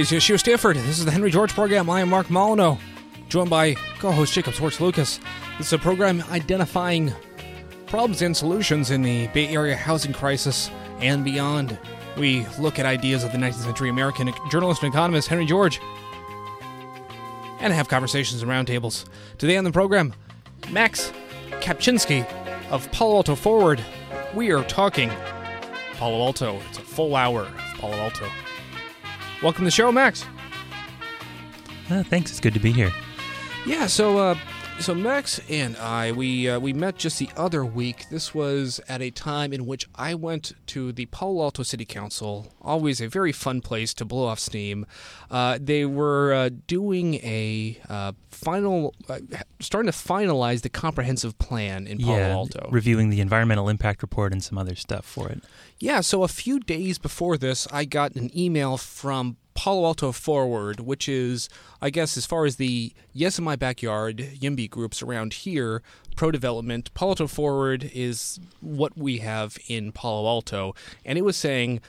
It's Yoshio Stanford. This is the Henry George program. I am Mark Mollineaux, joined by co-host Jacob Schwartz Lucas. This is a program identifying problems and solutions in the Bay Area housing crisis and beyond. We look at ideas of the 19th century American journalist and economist Henry George and have conversations and roundtables. Today on the program, Max Kapczynski of Palo Alto Forward. We are talking Palo Alto. It's a full hour of Palo Alto. Welcome to the show, Max. Uh, thanks. It's good to be here. Yeah, so uh, so Max and I we uh, we met just the other week. This was at a time in which I went to the Palo Alto City Council. Always a very fun place to blow off steam. Uh, they were uh, doing a uh, final, uh, starting to finalize the comprehensive plan in Palo yeah, Alto. reviewing the environmental impact report and some other stuff for it. Yeah, so a few days before this, I got an email from Palo Alto Forward, which is, I guess, as far as the Yes in My Backyard YIMBY groups around here, pro development, Palo Alto Forward is what we have in Palo Alto. And it was saying,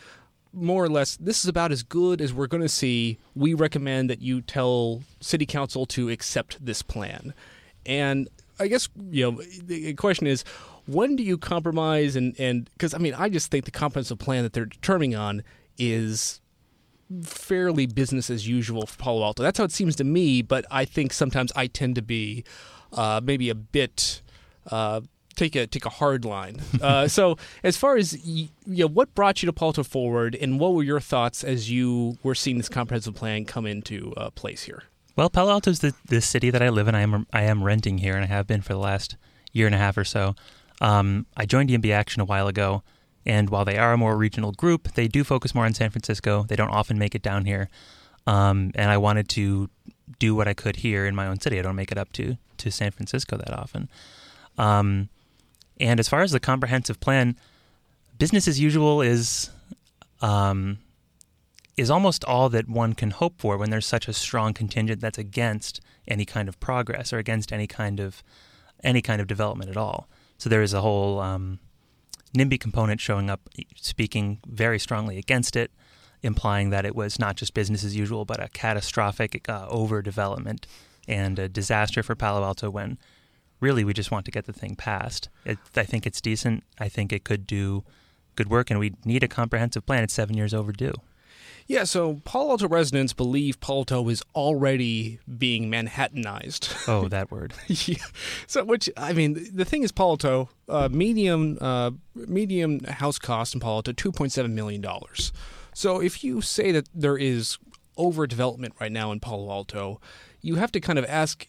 more or less, this is about as good as we're going to see. We recommend that you tell City Council to accept this plan. And I guess, you know, the question is, when do you compromise and and because I mean I just think the comprehensive plan that they're determining on is fairly business as usual for Palo Alto. That's how it seems to me, but I think sometimes I tend to be uh, maybe a bit uh, take a take a hard line. Uh, so as far as you know, what brought you to Palo Alto Forward, and what were your thoughts as you were seeing this comprehensive plan come into uh, place here? Well, Palo Alto is the, the city that I live in. I am I am renting here, and I have been for the last year and a half or so. Um, I joined YIMBY Action a while ago, and while they are a more regional group, they do focus more on San Francisco. They don't often make it down here. Um, and I wanted to do what I could here in my own city. I don't make it up to, to San Francisco that often. Um, and as far as the comprehensive plan, business as usual is um, is almost all that one can hope for when there's such a strong contingent that's against any kind of progress or against any kind of any kind of development at all. So there is a whole um, NIMBY component showing up, speaking very strongly against it, implying that it was not just business as usual, but a catastrophic uh, overdevelopment and a disaster for Palo Alto when really we just want to get the thing passed. It, I think it's decent. I think it could do good work, and we need a comprehensive plan. It's seven years overdue. Yeah, so Palo Alto residents believe Palo Alto is already being Manhattanized. Oh, that word. yeah. So, which I mean, the thing is, Palo Alto uh, medium uh, medium house cost in Palo Alto two point seven million dollars. So, if you say that there is overdevelopment right now in Palo Alto, you have to kind of ask,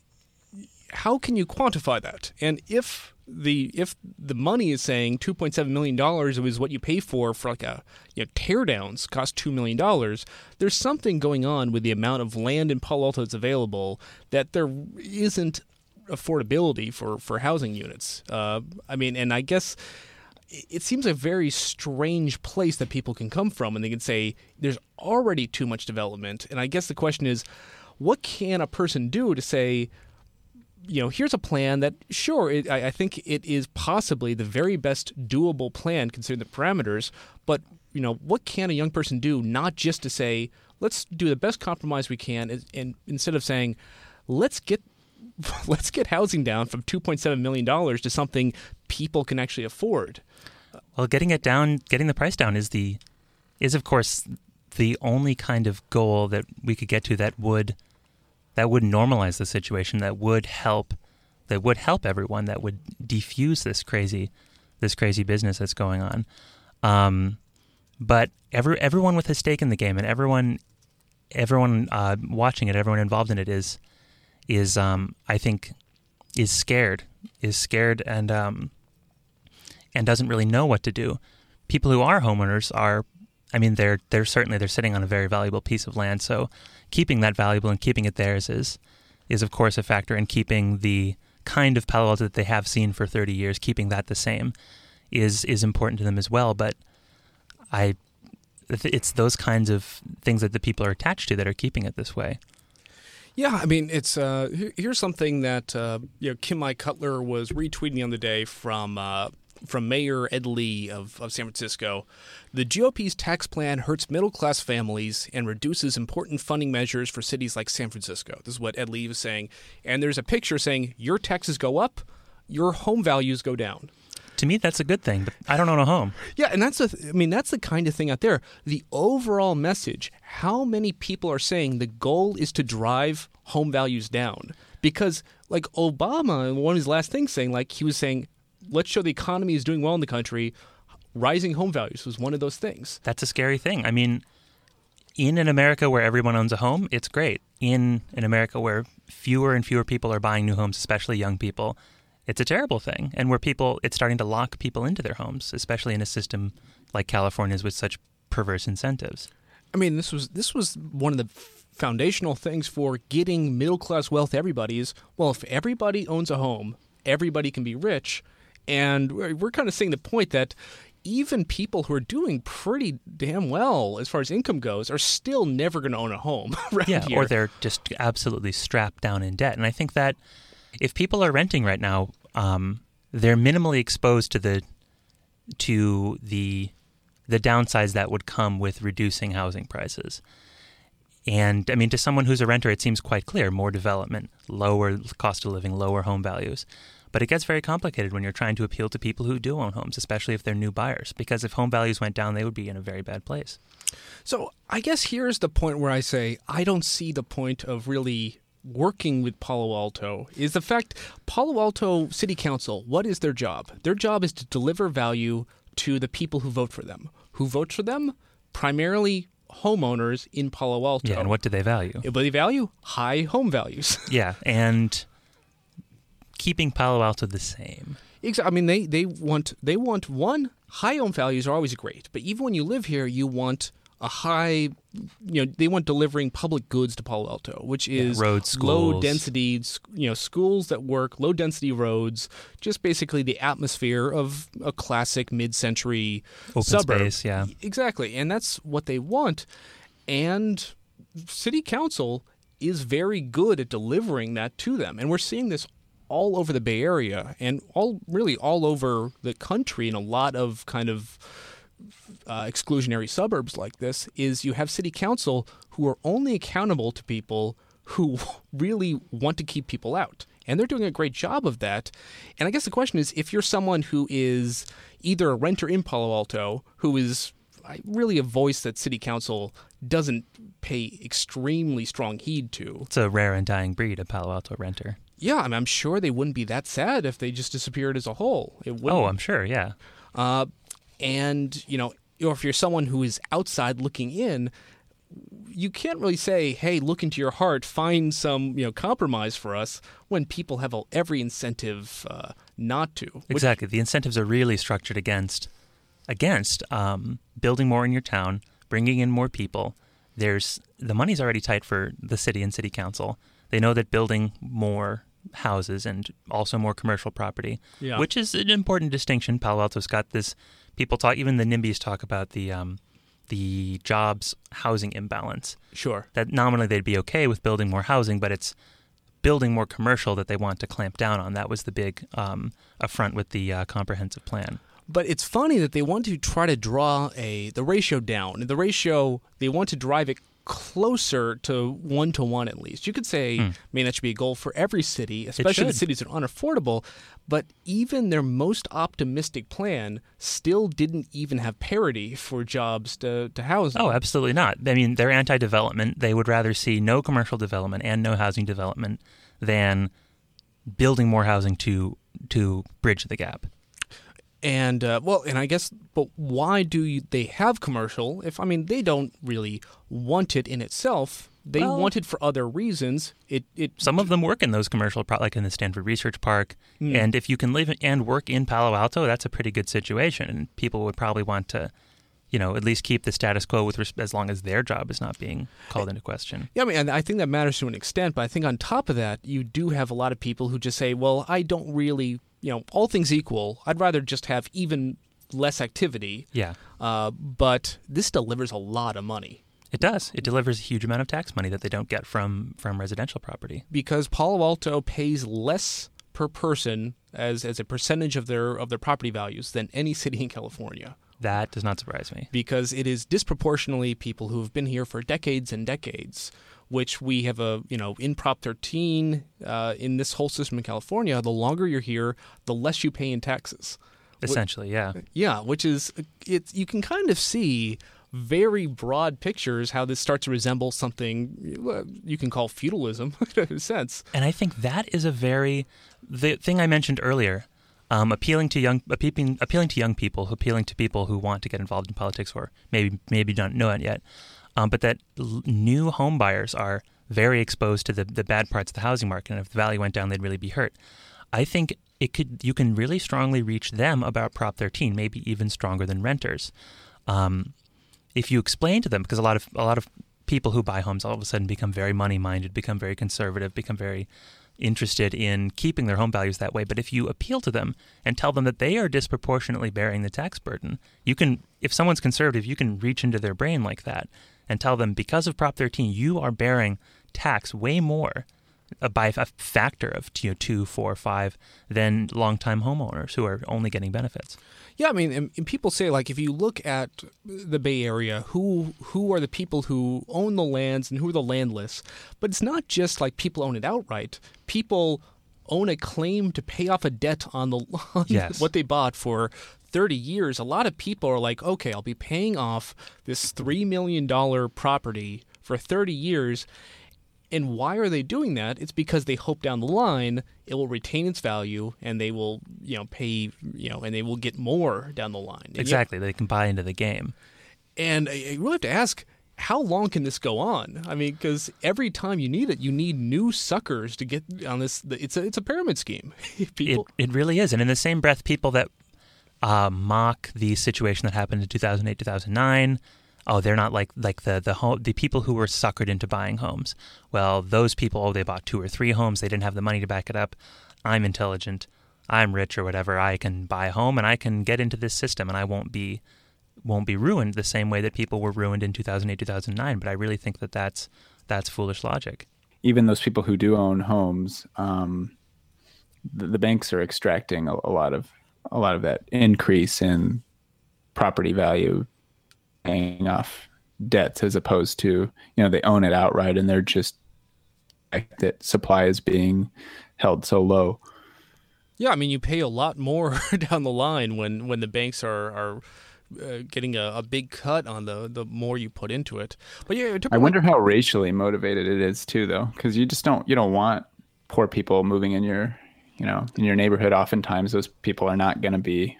how can you quantify that? And if the if the money is saying 2.7 million dollars is what you pay for for like a you know teardowns cost 2 million dollars there's something going on with the amount of land in Palo Alto that's available that there isn't affordability for for housing units. Uh, I mean and I guess it seems a very strange place that people can come from and they can say there's already too much development. And I guess the question is what can a person do to say you know, here's a plan that, sure, it, I, I, think it is possibly the very best doable plan considering the parameters. But you know, what can a young person do? Not just to say, let's do the best compromise we can, and, and instead of saying, let's get let's get housing down from 2.7 million dollars to something people can actually afford. Well, getting it down, getting the price down is the is of course the only kind of goal that we could get to that would that would normalize the situation, that would help, that would help everyone, that would defuse this crazy, this crazy business that's going on. Um, but every everyone with a stake in the game and everyone, everyone uh, watching it, everyone involved in it is, is um, I think, is scared, is scared and um, and doesn't really know what to do. People who are homeowners are, I mean, they're they're certainly they're sitting on a very valuable piece of land, so keeping that valuable and keeping it theirs is is of course a factor in keeping the kind of Palo Alto that they have seen for 30 years, keeping that the same is is important to them as well. But I, it's those kinds of things that the people are attached to that are keeping it this way. Yeah, I mean, it's uh, here's something that uh, you know Kim-Mai Cutler was retweeting the other day from uh, from Mayor Ed Lee of, of San Francisco. The GOP's tax plan hurts middle class families and reduces important funding measures for cities like San Francisco. This is what Ed Lee was saying. And there's a picture saying your taxes go up, your home values go down. To me, that's a good thing, but I don't own a home. Yeah, and that's the I mean that's the kind of thing out there. The overall message, how many people are saying the goal is to drive home values down? Because like Obama, one of his last things saying like he was saying, let's show the economy is doing well in the country. Rising home values was one of those things. That's a scary thing. I mean, in an America where everyone owns a home, it's great. In an America where fewer and fewer people are buying new homes, especially young people, it's a terrible thing. And where people, it's starting to lock people into their homes, especially in a system like California's with such perverse incentives. I mean, this was this was one of the foundational things for getting middle class wealth. Everybody is well, if everybody owns a home, everybody can be rich, and we're, we're kind of seeing the point that even people who are doing pretty damn well as far as income goes are still never going to own a home. yeah, here. or they're just absolutely strapped down in debt. And I think that if people are renting right now, um, they're minimally exposed to the to the the downsides that would come with reducing housing prices. And I mean, to someone who's a renter, it seems quite clear: more development, lower cost of living, lower home values. But it gets very complicated when you're trying to appeal to people who do own homes, especially if they're new buyers. Because if home values went down, they would be in a very bad place. So I guess here's the point where I say I don't see the point of really working with Palo Alto is the fact Palo Alto City Council, what is their job? Their job is to deliver value to the people who vote for them. Who vote for them? Primarily homeowners in Palo Alto. Yeah, and what do they value? What do they value? High home values. yeah, and keeping Palo Alto the same. Exactly. I mean, they, they want they want one high home values are always great, but even when you live here, you want a high, you know, they want delivering public goods to Palo Alto, which is yeah, roads, low density, you know, schools that work, low density roads, just basically the atmosphere of a classic mid-century Open suburb. Space, yeah, exactly, and that's what they want. And city council is very good at delivering that to them, and we're seeing this all over the Bay Area and all really all over the country in a lot of kind of uh, exclusionary suburbs like this is you have city council who are only accountable to people who really want to keep people out. And they're doing a great job of that. And I guess the question is if you're someone who is either a renter in Palo Alto, who is really a voice that city council doesn't pay extremely strong heed to. It's a rare and dying breed, a Palo Alto renter. Yeah, I am sure they wouldn't be that sad if they just disappeared as a whole. oh, I'm sure, yeah. Uh, and you know, or if you're someone who is outside looking in, you can't really say, "Hey, look into your heart, find some you know compromise for us," when people have every incentive uh, not to. Which, exactly, the incentives are really structured against against um, building more in your town, bringing in more people. There's the money's already tight for the city and city council. They know that building more houses and also more commercial property, yeah. which is an important distinction. Palo Alto's got this. People talk, even the NIMBYs talk about the um, the jobs housing imbalance. Sure. That nominally they'd be okay with building more housing, but it's building more commercial that they want to clamp down on. That was the big um, affront with the uh, comprehensive plan. But it's funny that they want to try to draw a the ratio down. The ratio they want to drive it closer to one to one at least. You could say, hmm. I mean, that should be a goal for every city, especially the cities that are unaffordable. But even their most optimistic plan still didn't even have parity for jobs to, to housing. Oh, absolutely not. I mean, they're anti development. They would rather see no commercial development and no housing development than building more housing to to bridge the gap. And uh, well, and I guess, but why do you, they have commercial? If I mean, they don't really want it in itself. They well, want it for other reasons. It, it some of them work in those commercial, like in the Stanford Research Park. Mm. And if you can live and work in Palo Alto, that's a pretty good situation. And people would probably want to, you know, at least keep the status quo with as long as their job is not being called into question. Yeah, I mean, I think that matters to an extent. But I think on top of that, you do have a lot of people who just say, "Well, I don't really you know, all things equal, I'd rather just have even less activity. Yeah. Uh, but this delivers a lot of money. It does. It delivers a huge amount of tax money that they don't get from from residential property. Because Palo Alto pays less per person as as a percentage of their of their property values than any city in California That does not surprise me. because it is disproportionately people who have been here for decades and decades, which we have a you know in Prop 13 uh, in this whole system in California. The longer you're here, the less you pay in taxes. Essentially, yeah. Yeah, which is it's you can kind of see very broad pictures how this starts to resemble something you can call feudalism in a sense. And I think that is a very the thing I mentioned earlier, um, appealing to young appealing, appealing to young people, appealing to people who want to get involved in politics or maybe maybe don't know it yet, um, but that l- new home buyers are very exposed to the the bad parts of the housing market, and if the value went down, they'd really be hurt. I think it could you can really strongly reach them about Prop 13, maybe even stronger than renters. Um, if you explain to them, because a lot of a lot of people who buy homes all of a sudden become very money minded, become very conservative, become very interested in keeping their home values that way. But if you appeal to them and tell them that they are disproportionately bearing the tax burden, you can, if someone's conservative, you can reach into their brain like that and tell them because of Prop 13, you are bearing tax way more uh, by a factor of you know, two, four, five than longtime homeowners who are only getting benefits. Yeah, I mean, and, and people say like if you look at the Bay Area, who who are the people who own the lands and who are the landless? But it's not just like people own it outright. People own a claim to pay off a debt on the on Yes. what they bought for 30 years. A lot of people are like, okay, I'll be paying off this three million dollar property for 30 years. And why are they doing that? It's because they hope down the line it will retain its value and they will, you know, pay, you know, and they will get more down the line. Yet- Exactly. They can buy into the game. and I I really have to ask, how long can this go on? I mean, because every time you need it, you need new suckers to get on this. It's a it's a pyramid scheme. It, it really is. And in the same breath, people that uh, mock the situation that happened in 2008, 2009, oh, they're not like like the the home, the people who were suckered into buying homes. Well, those people, oh, they bought two or three homes. They didn't have the money to back it up. I'm intelligent. I'm rich or whatever. I can buy a home and I can get into this system and I won't be won't be ruined the same way that people were ruined in 2008, 2009. But I really think that that's that's foolish logic. even those people who do own homes, um, the, banks are extracting a lot of a lot of that increase in property value, paying off debts as opposed to you know they own it outright and they're just that supply is being held so low. yeah, I mean, you pay a lot more down the line when when the banks are are. Uh, getting a, a big cut on the the more you put into it, but yeah, I wonder how racially motivated it is too, though, because you just don't you don't want poor people moving in your you know in your neighborhood. Oftentimes, those people are not going to be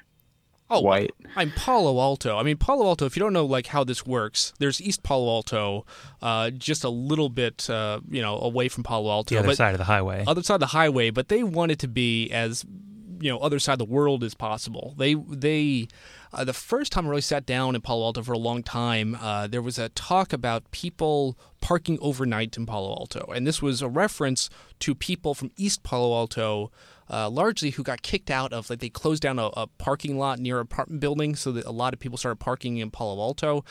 oh, white. I'm Palo Alto. I mean, Palo Alto. If you don't know like how this works, there's East Palo Alto, uh, just a little bit, uh, you know, away from Palo Alto, The other but side of the highway. other side of the highway. But they want it to be as, you know, other side of the world as possible. They they. Uh, the first time I really sat down in Palo Alto for a long time, uh, there was a talk about people parking overnight in Palo Alto, and this was a reference to people from East Palo Alto, uh, largely who got kicked out of like they closed down a, a parking lot near an apartment building, so that a lot of people started parking in Palo Alto,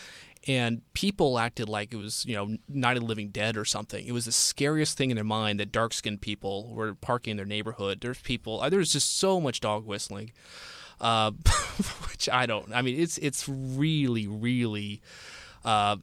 and people acted like it was you know Night of the Living Dead or something. It was the scariest thing in their mind that dark skinned people were parking in their neighborhood. There's people. uh, There's just so much dog whistling uh, which I don't. I mean, it's it's really really. Uh,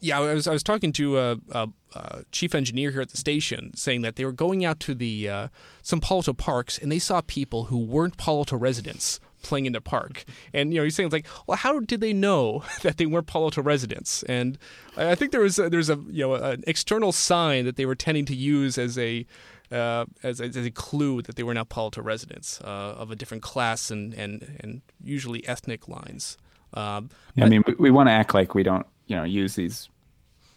yeah, I was I was talking to a, a, a chief engineer here at the station, saying that they were going out to the uh, some Palo Alto parks and they saw people who weren't Palo Alto residents playing in the park, and you know he's saying like, well, how did they know that they weren't Palo Alto residents? And I think there was there's a you know an external sign that they were tending to use as a uh, as, a, as a clue that they were not Palo residents uh, of a different class and, and, and usually ethnic lines. Um, I mean, we, we want to act like we don't, you know, use these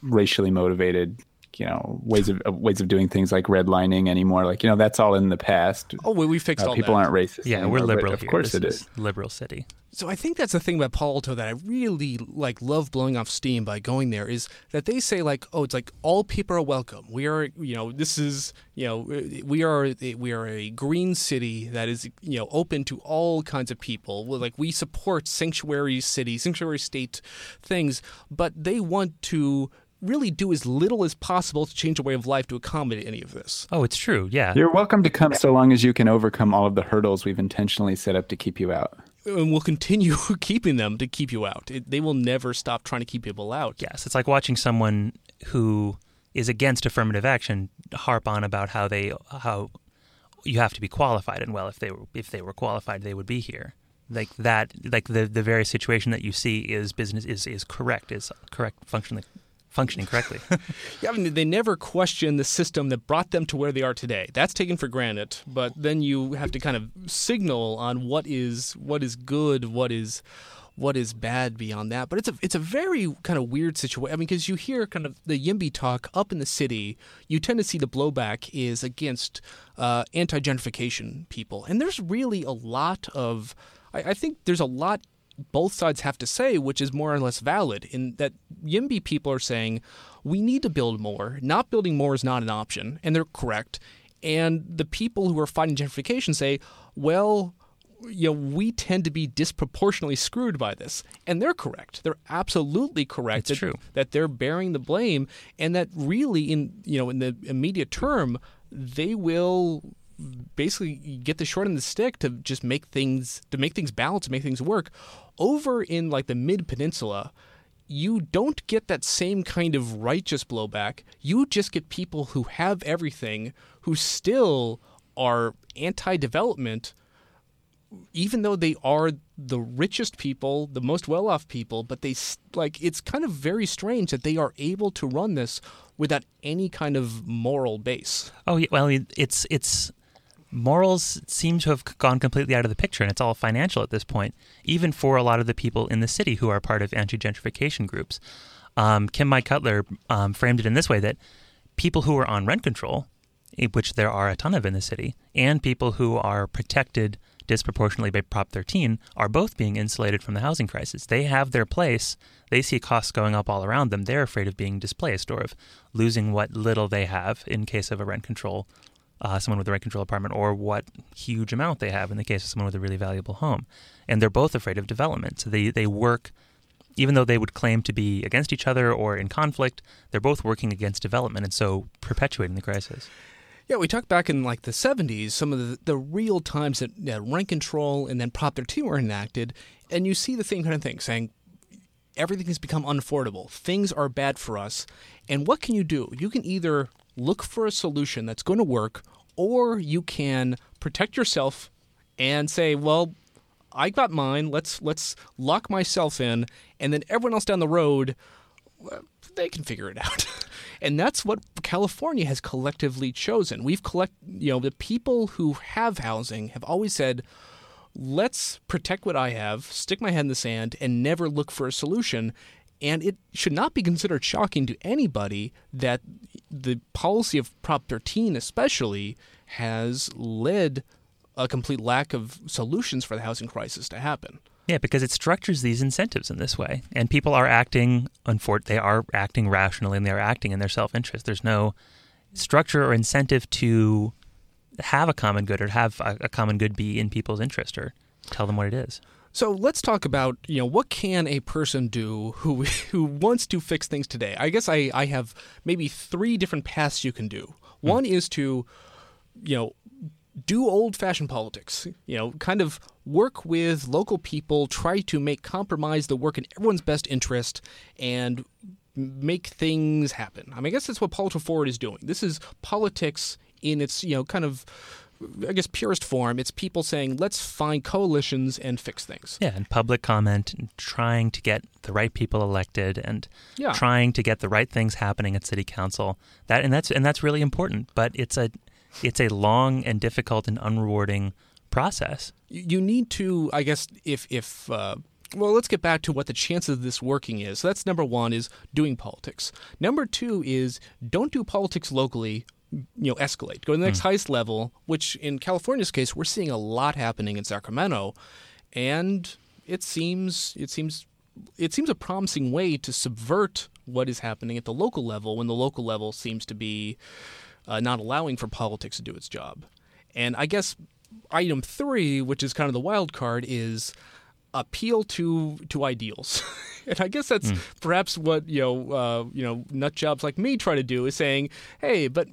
racially motivated, you know, ways of uh, ways of doing things like redlining anymore. Like, you know, that's all in the past. oh, we, we fixed Uh, all people that. aren't racist. yeah, anymore, we're liberal Of here. course This it is is. liberal city. So I think that's the thing about Palo Alto that I really like love blowing off steam by going there is that they say like oh it's like all people are welcome we are you know this is you know we are we are a green city that is you know open to all kinds of people like we support sanctuary city sanctuary state things but they want to really do as little as possible to change a way of life to accommodate any of this. Oh, it's true. Yeah. You're welcome to come so long as you can overcome all of the hurdles we've intentionally set up to keep you out. And we'll continue keeping them to keep you out. It, they will never stop trying to keep people out. Yes, it's like watching someone who is against affirmative action harp on about how they how you have to be qualified and well if they were if they were qualified they would be here like that like the the very situation that you see is business is is correct is correct functioning functioning correctly yeah I mean they never question the system that brought them to where they are today that's taken for granted but then you have to kind of signal on what is what is good what is what is bad beyond that. But it's a it's a very kind of weird situation. I mean, because you hear kind of the YIMBY talk up in the city, you tend to see the blowback is against uh, anti gentrification people, and there's really a lot of. I, I think there's a lot both sides have to say, which is more or less valid, in that YIMBY people are saying we need to build more. Not building more is not an option, and they're correct. And the people who are fighting gentrification say, well, you know, we tend to be disproportionately screwed by this. And they're correct. They're absolutely correct. That, true. that they're bearing the blame and that really in you know in the immediate term they will basically get the short end of the stick to just make things to make things balance, to make things work. Over in like the mid peninsula, you don't get that same kind of righteous blowback. You just get people who have everything who still are anti development even though they are the richest people, the most well-off people, but they like it's kind of very strange that they are able to run this without any kind of moral base. Oh, yeah, well, it's it's morals seem to have gone completely out of the picture, and it's all financial at this point, even for a lot of the people in the city who are part of anti-gentrification groups. Um, Kim-Mai Cutler um, framed it in this way that people who are on rent control, which there are a ton of in the city, and people who are protected disproportionately by Prop 13 are both being insulated from the housing crisis. They have their place. They see costs going up all around them. They're afraid of being displaced or of losing what little they have in case of a rent control, uh, someone with a rent control apartment, or what huge amount they have in the case of someone with a really valuable home. And they're both afraid of development. So they, they work, even though they would claim to be against each other or in conflict, they're both working against development and so perpetuating the crisis. Yeah, we talked back in like the 70s, some of the, the real times that rent control and then Prop 13 were enacted, and you see the same kind of thing saying everything has become unaffordable. Things are bad for us. And what can you do? You can either look for a solution that's going to work, or you can protect yourself and say, well, I got mine. Let's let's lock myself in, and then everyone else down the road, they can figure it out. And that's what California has collectively chosen. We've collect, you know, the people who have housing have always said, let's protect what I have, stick my head in the sand, and never look for a solution. And it should not be considered shocking to anybody that the policy of Prop 13, especially, has led a complete lack of solutions for the housing crisis to happen. Yeah, because it structures these incentives in this way, and people are acting. They are acting rationally, and they are acting in their self-interest. There's no structure or incentive to have a common good or have a, a common good be in people's interest or tell them what it is. So let's talk about you know what can a person do who who wants to fix things today. I guess I I have maybe three different paths you can do. Hmm. One mm. is to you know do old fashioned politics. You know, kind of work with local people, try to make compromise the work in everyone's best interest, and make things happen. I mean, I guess that's what Alto Forward is doing. This is politics in its, you know, kind of I guess purest form, it's people saying, let's find coalitions and fix things. Yeah, and public comment, and trying to get the right people elected, and yeah. trying to get the right things happening at city council. That and that's and that's really important. But it's a it's a long and difficult and unrewarding process. You need to, I guess, if if uh, well, let's get back to what the chances of this working is. So that's number one is doing politics. Number two is don't do politics locally. You know, escalate. Go to the next mm. highest level. Which in California's case, we're seeing a lot happening in Sacramento, and it seems it seems it seems a promising way to subvert what is happening at the local level when the local level seems to be uh, not allowing for politics to do its job. And I guess item three, which is kind of the wild card, is appeal to to ideals. and I guess that's perhaps what you know uh, you know nut jobs like me try to do is saying, hey, but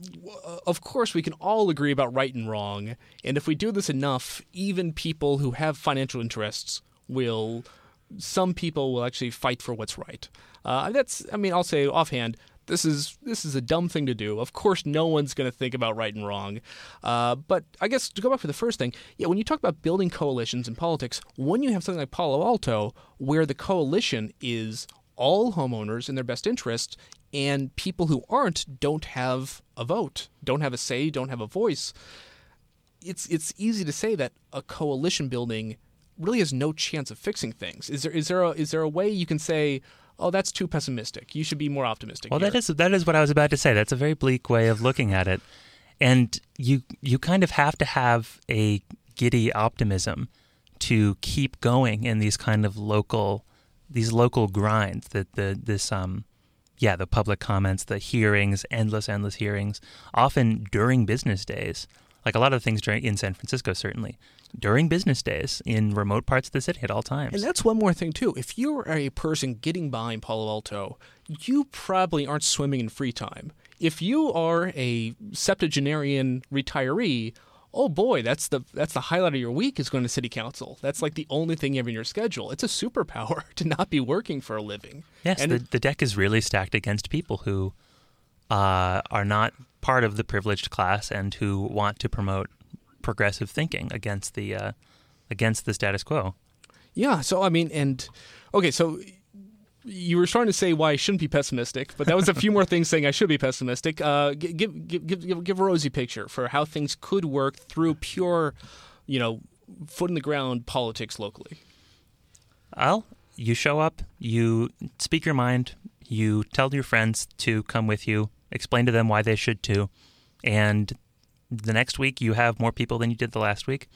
uh, of course we can all agree about right and wrong, and if we do this enough, even people who have financial interests will. Some people will actually fight for what's right. Uh, that's, I mean, I'll say offhand, this is this is a dumb thing to do. Of course, no one's going to think about right and wrong. Uh, but I guess to go back to the first thing, yeah, when you talk about building coalitions in politics, when you have something like Palo Alto, where the coalition is all homeowners in their best interest, and people who aren't don't have a vote, don't have a say, don't have a voice. It's it's easy to say that a coalition building really has no chance of fixing things. Is there is there a, is there a way you can say? Oh, that's too pessimistic. You should be more optimistic. Well, here. that is that is what I was about to say. That's a very bleak way of looking at it, and you you kind of have to have a giddy optimism to keep going in these kind of local these local grinds that the this um yeah the public comments the hearings endless endless hearings often during business days like a lot of things during in San Francisco certainly during business days in remote parts of the city at all times. And that's one more thing too. If you're a person getting by in Palo Alto, you probably aren't swimming in free time. If you are a septuagenarian retiree, oh boy, that's the that's the highlight of your week is going to city council. That's like the only thing you have in your schedule. It's a superpower to not be working for a living. Yes, and the, the deck is really stacked against people who uh, are not part of the privileged class and who want to promote progressive thinking against the uh, against the status quo. Yeah. So I mean, and okay, so you were starting to say why I shouldn't be pessimistic, but that was a few more things saying I should be pessimistic. Uh, give, give give give give a rosy picture for how things could work through pure, you know, foot in the ground politics locally. Well, you show up, you speak your mind, you tell your friends to come with you, explain to them why they should too, and the next week you have more people than you did the last week,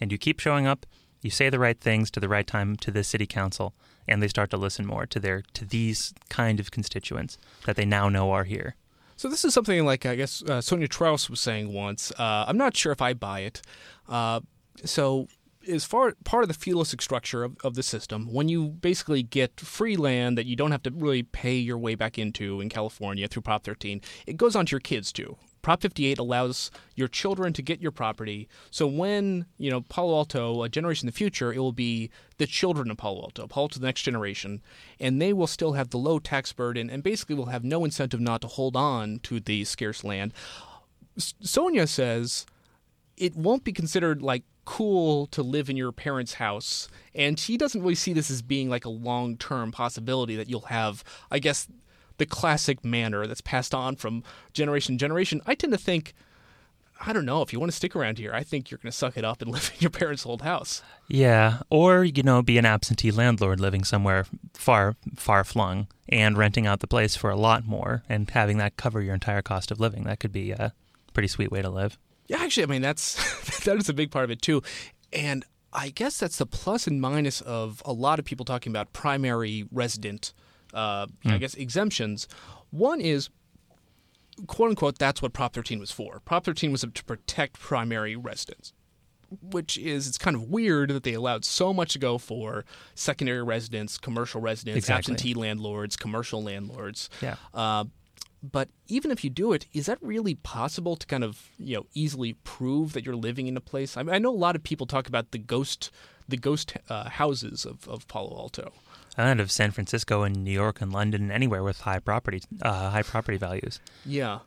and you keep showing up. You say the right things to the right time to the city council, and they start to listen more to their to these kind of constituents that they now know are here. So this is something like I guess uh, Sonja Trauss was saying once. Uh, I'm not sure if I buy it. Uh, so as far part of the feudalistic structure of, of the system, when you basically get free land that you don't have to really pay your way back into in California through Prop 13, it goes on to your kids too. Prop 58 allows your children to get your property. So when, you know, Palo Alto, a generation in the future, it will be the children of Palo Alto, Palo Alto the next generation, and they will still have the low tax burden and basically will have no incentive not to hold on to the scarce land. Sonja says it won't be considered like cool to live in your parents' house. And she doesn't really see this as being like a long term possibility that you'll have, I guess, the classic manor that's passed on from generation to generation. I tend to think, I don't know, if you want to stick around here, I think you're going to suck it up and live in your parents' old house. Yeah, or you know, be an absentee landlord living somewhere far, far flung and renting out the place for a lot more and having that cover your entire cost of living. That could be a pretty sweet way to live. Yeah, actually, I mean that's that is a big part of it too, and I guess that's the plus and minus of a lot of people talking about primary resident uh, I guess, exemptions. One is, quote unquote, that's what Prop 13 was for. Prop 13 was to protect primary residents, which is, it's kind of weird that they allowed so much to go for secondary residents, commercial residents, Exactly. absentee landlords, commercial landlords. Yeah. Uh, but even if you do it, is that really possible to kind of you know easily prove that you're living in a place? I, mean, I know a lot of people talk about the ghost the ghost uh, houses of, of Palo Alto. And of San Francisco and New York and London and anywhere with high property uh, high property values. Yeah,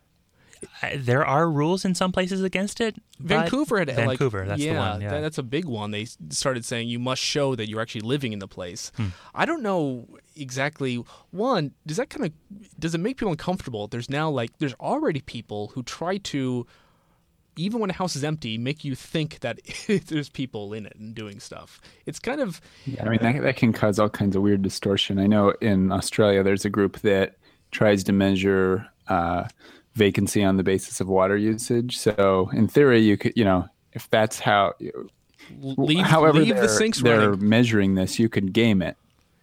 There are rules in some places against it. Vancouver had like- Vancouver. that's yeah, the one. Yeah. that's a big one. They started saying you must show that you're actually living in the place. Hmm. I don't know exactly. One, does that kind of does it make people uncomfortable? There's now like there's already people who try to, even when a house is empty, make you think that there's people in it and doing stuff. It's kind of Yeah, I mean that that can cause all kinds of weird distortion. I know in Australia there's a group that tries to measure uh, vacancy on the basis of water usage. So in theory, you could, you know, if that's how, leave, however leave they're, the sinks they're running. measuring this, you could game it.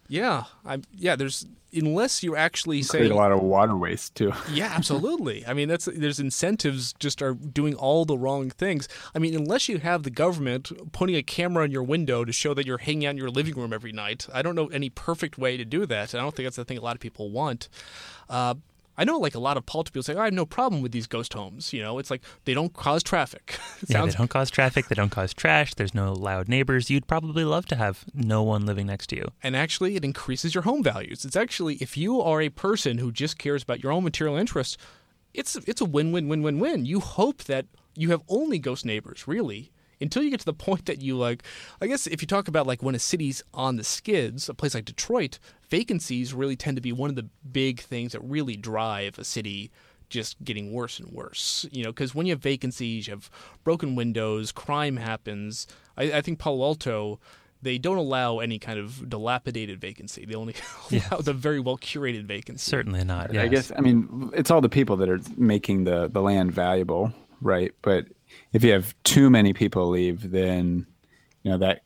Yeah, I yeah. There's unless you're actually Create saying a lot of water waste too. yeah, absolutely. I mean, that's there's incentives just are doing all the wrong things. I mean, unless you have the government putting a camera in your window to show that you're hanging out in your living room every night, I don't know any perfect way to do that. I don't think that's the thing a lot of people want. Uh, I know, like a lot of political people say, oh, I have no problem with these ghost homes. You know, it's like they don't cause traffic. Yeah, sounds they don't cause traffic. They don't cause trash. There's no loud neighbors. You'd probably love to have no one living next to you. and actually it increases your home values. It's actually if you are a person who just cares about your own material interests, it's it's a win-win-win-win-win. You hope that you have only ghost neighbors, really, until you get to the point that you like. I guess if you talk about like when a city's on the skids, a place like Detroit, vacancies really tend to be one of the big things that really drive a city just getting worse and worse. You know, because when you have vacancies, you have broken windows, crime happens. I, I think Palo Alto, they don't allow any kind of dilapidated vacancy. They only allow the very well curated vacancy. Certainly not. I guess I mean it's all the people that are making the the land valuable, right? But if you have too many people leave, then you know that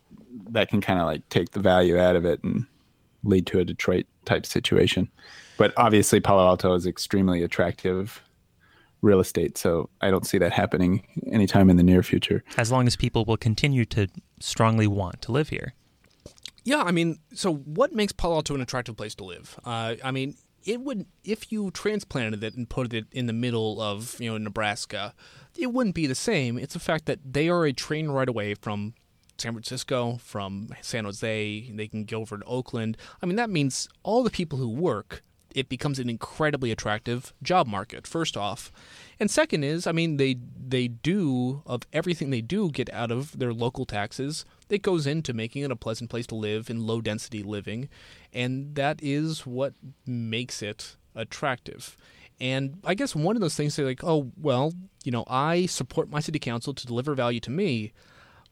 that can kind of like take the value out of it and lead to a Detroit type situation. But obviously, Palo Alto is extremely attractive real estate, so I don't see that happening anytime in the near future. As long as people will continue to strongly want to live here. Yeah, I mean, so what makes Palo Alto an attractive place to live? Uh, I mean, it would if you transplanted it and put it in the middle of you know Nebraska, it wouldn't be the same. It's the fact that they are a train ride away from San Francisco, from San Jose. They can go over to Oakland. I mean, that means all the people who work. It becomes an incredibly attractive job market. First off, and second is, I mean, they they do of everything they do get out of their local taxes. It goes into making it a pleasant place to live in low density living, and that is what makes it attractive. And I guess one of those things say like, oh well, you know, I support my city council to deliver value to me,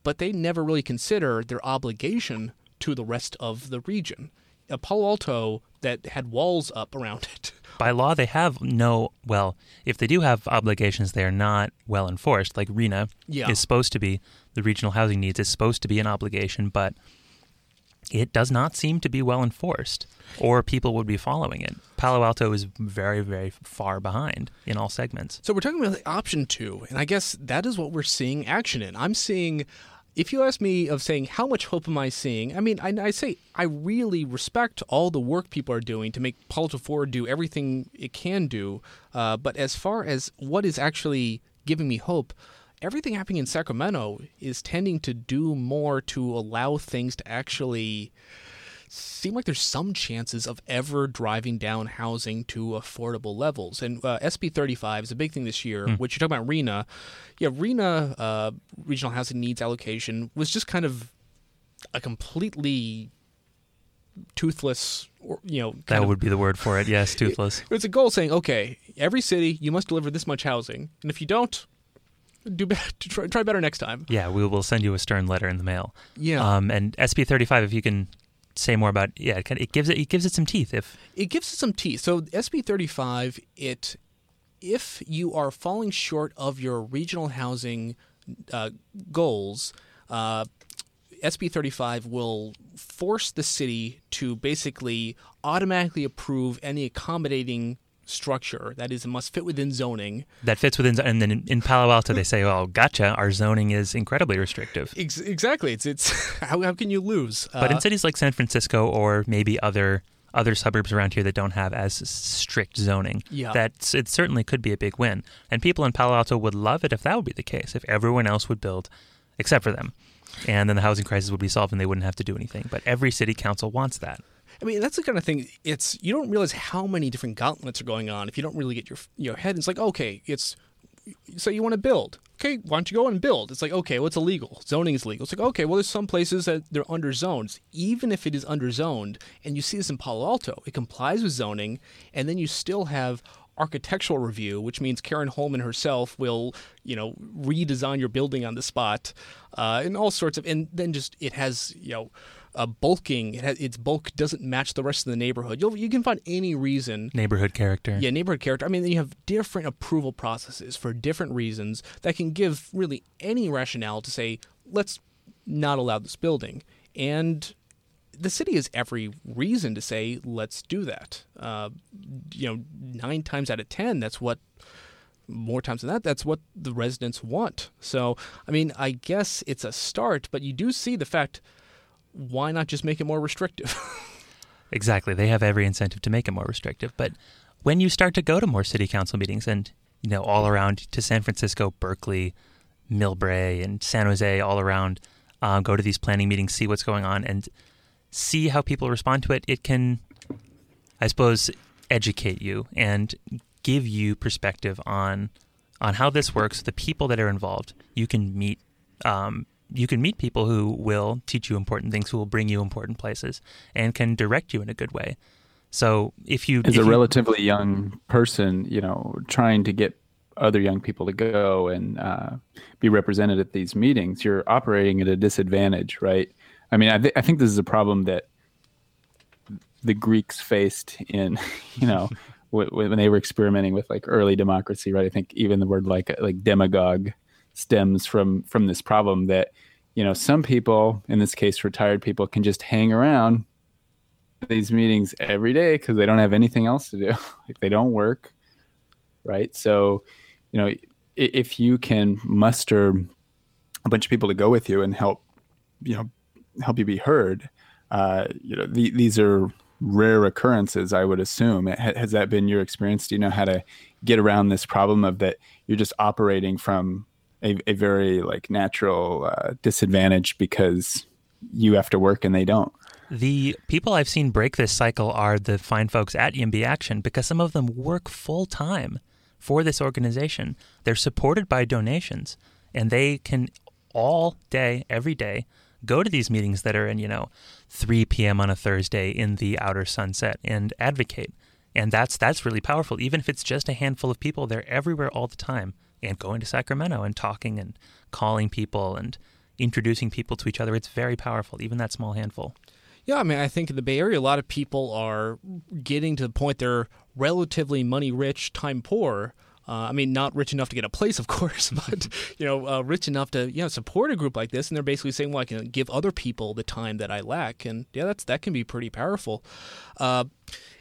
but they never really consider their obligation to the rest of the region. A Palo Alto that had walls up around it By law, they have no, well, if they do have obligations, they are not well enforced. Like RHNA Yeah. is supposed to be, the regional housing needs is supposed to be an obligation, but it does not seem to be well enforced, or people would be following it. Palo Alto is very, very far behind in all segments. So we're talking about the option two, and I guess that is what we're seeing action in. I'm seeing, if you ask me of saying how much hope am I seeing, I mean, I, I say I really respect all the work people are doing to make Palo Forward do everything it can do. Uh, but as far as what is actually giving me hope, everything happening in Sacramento is tending to do more to allow things to actually seem like there's some chances of ever driving down housing to affordable levels. And uh, SB 35 is a big thing this year, which you're talking about RHNA. Yeah, RHNA, uh, Regional Housing Needs Allocation, was just kind of a completely toothless, or, you know, That of- would be the word for it. Yes, toothless. it's a goal saying, okay, every city you must deliver this much housing, and if you don't, do better, try, try better next time. Yeah, we will send you a stern letter in the mail. Yeah, Um, and SB 35, if you can say more about, yeah, it, it gives it it gives it some teeth. If it gives it some teeth. So SB 35, it if you are falling short of your regional housing uh, goals, uh, SB 35 will force the city to basically automatically approve any accommodating structure that is must fit within zoning that fits within, and then in, Palo Alto they say, "Oh, gotcha, our zoning is incredibly restrictive." Ex- exactly it's it's how, how can you lose But Uh, in cities like San Francisco or maybe other other suburbs around here that don't have as strict zoning, Yeah. that's it certainly could be a big win. And people in Palo Alto would love it if that would be the case, if everyone else would build except for them. And then the housing crisis would be solved and they wouldn't have to do anything. But every city council wants that. I mean, that's the kind of thing. It's you don't realize how many different gauntlets are going on if you don't really get your your head. It's like okay, it's so you want to build. Okay, why don't you go and build? It's like okay, well it's illegal. Zoning is legal. It's like okay, well there's some places that they're under zones. Even if it is under zoned, and you see this in Palo Alto, it complies with zoning, and then you still have architectural review, which means Karen Holman herself will, you know, redesign your building on the spot, uh, and all sorts of, and then just it has, you know, uh, bulking. It has, its bulk doesn't match the rest of the neighborhood. You'll, you can find any reason. Neighborhood character. Yeah, neighborhood character. I mean, you have different approval processes for different reasons that can give really any rationale to say, let's not allow this building. And the city has every reason to say, let's do that. Uh, you know, nine times out of ten, that's what more times than that, that's what the residents want. So, I mean, I guess it's a start, but you do see the fact why not just make it more restrictive? exactly. They have every incentive to make it more restrictive. But when you start to go to more city council meetings and, you know, all around to San Francisco, Berkeley, Millbrae, and San Jose, all around, uh, go to these planning meetings, see what's going on, and see how people respond to it, it can, I suppose, educate you and give you perspective on on how this works, the people that are involved. You can meet um, you can meet people who will teach you important things, who will bring you important places, and can direct you in a good way. So if you as if a you, relatively young person, you know, trying to get other young people to go and uh, be represented at these meetings, you're operating at a disadvantage, right? I mean, I, th- I think this is a problem that the Greeks faced in, you know, when they were experimenting with like early democracy, right? I think even the word like like demagogue stems from from this problem that you know some people, in this case retired people, can just hang around these meetings every day because they don't have anything else to do. like they don't work, right? So, you know, if you can muster a bunch of people to go with you and help, you know, help you be heard, uh, you know, the, these are rare occurrences, I would assume. Has that been your experience? Do you know how to get around this problem of that you're just operating from a, a very like natural uh, disadvantage because you have to work and they don't? The people I've seen break this cycle are the fine folks at YIMBY Action because some of them work full time for this organization. They're supported by donations and they can all day, every day, go to these meetings that are in, you know, 3 p.m. on a Thursday in the outer sunset and advocate. And that's that's really powerful. Even if it's just a handful of people, they're everywhere all the time and going to Sacramento and talking and calling people and introducing people to each other. It's very powerful, even that small handful. Yeah, I mean, I think in the Bay Area, a lot of people are getting to the point they're relatively money rich, time poor, uh, I mean, not rich enough to get a place, of course, but you know, uh, rich enough to you know support a group like this. And they're basically saying, "Well, I can give other people the time that I lack," and yeah, that's that can be pretty powerful. Uh,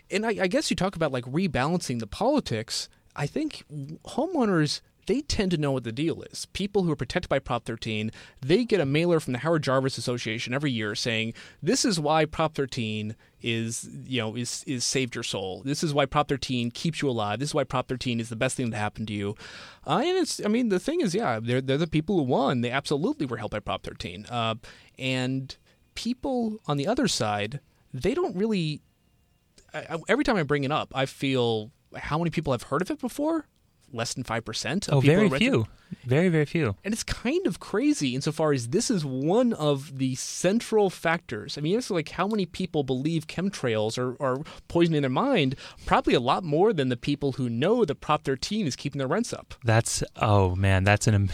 and I, I guess you talk about like rebalancing the politics. I think homeowners they tend to know what the deal is. People who are protected by Prop 13, they get a mailer from the Howard Jarvis Association every year saying, "This is why Prop 13 is, you know, is is saved your soul. This is why Prop 13 keeps you alive. This is why Prop 13 is the best thing that happened to you." Uh, and it's, I mean, the thing is, yeah, they're they're the people who won. They absolutely were helped by Prop 13. Uh, and people on the other side, they don't really. I, every time I bring it up, I feel how many people have heard of it before less than 5% oh, very few. Very, very few. And it's kind of crazy insofar as this is one of the central factors. I mean, it's like how many people believe chemtrails are, are poisoning their mind? Probably a lot more than the people who know that Prop 13 is keeping their rents up. That's, oh man, that's an,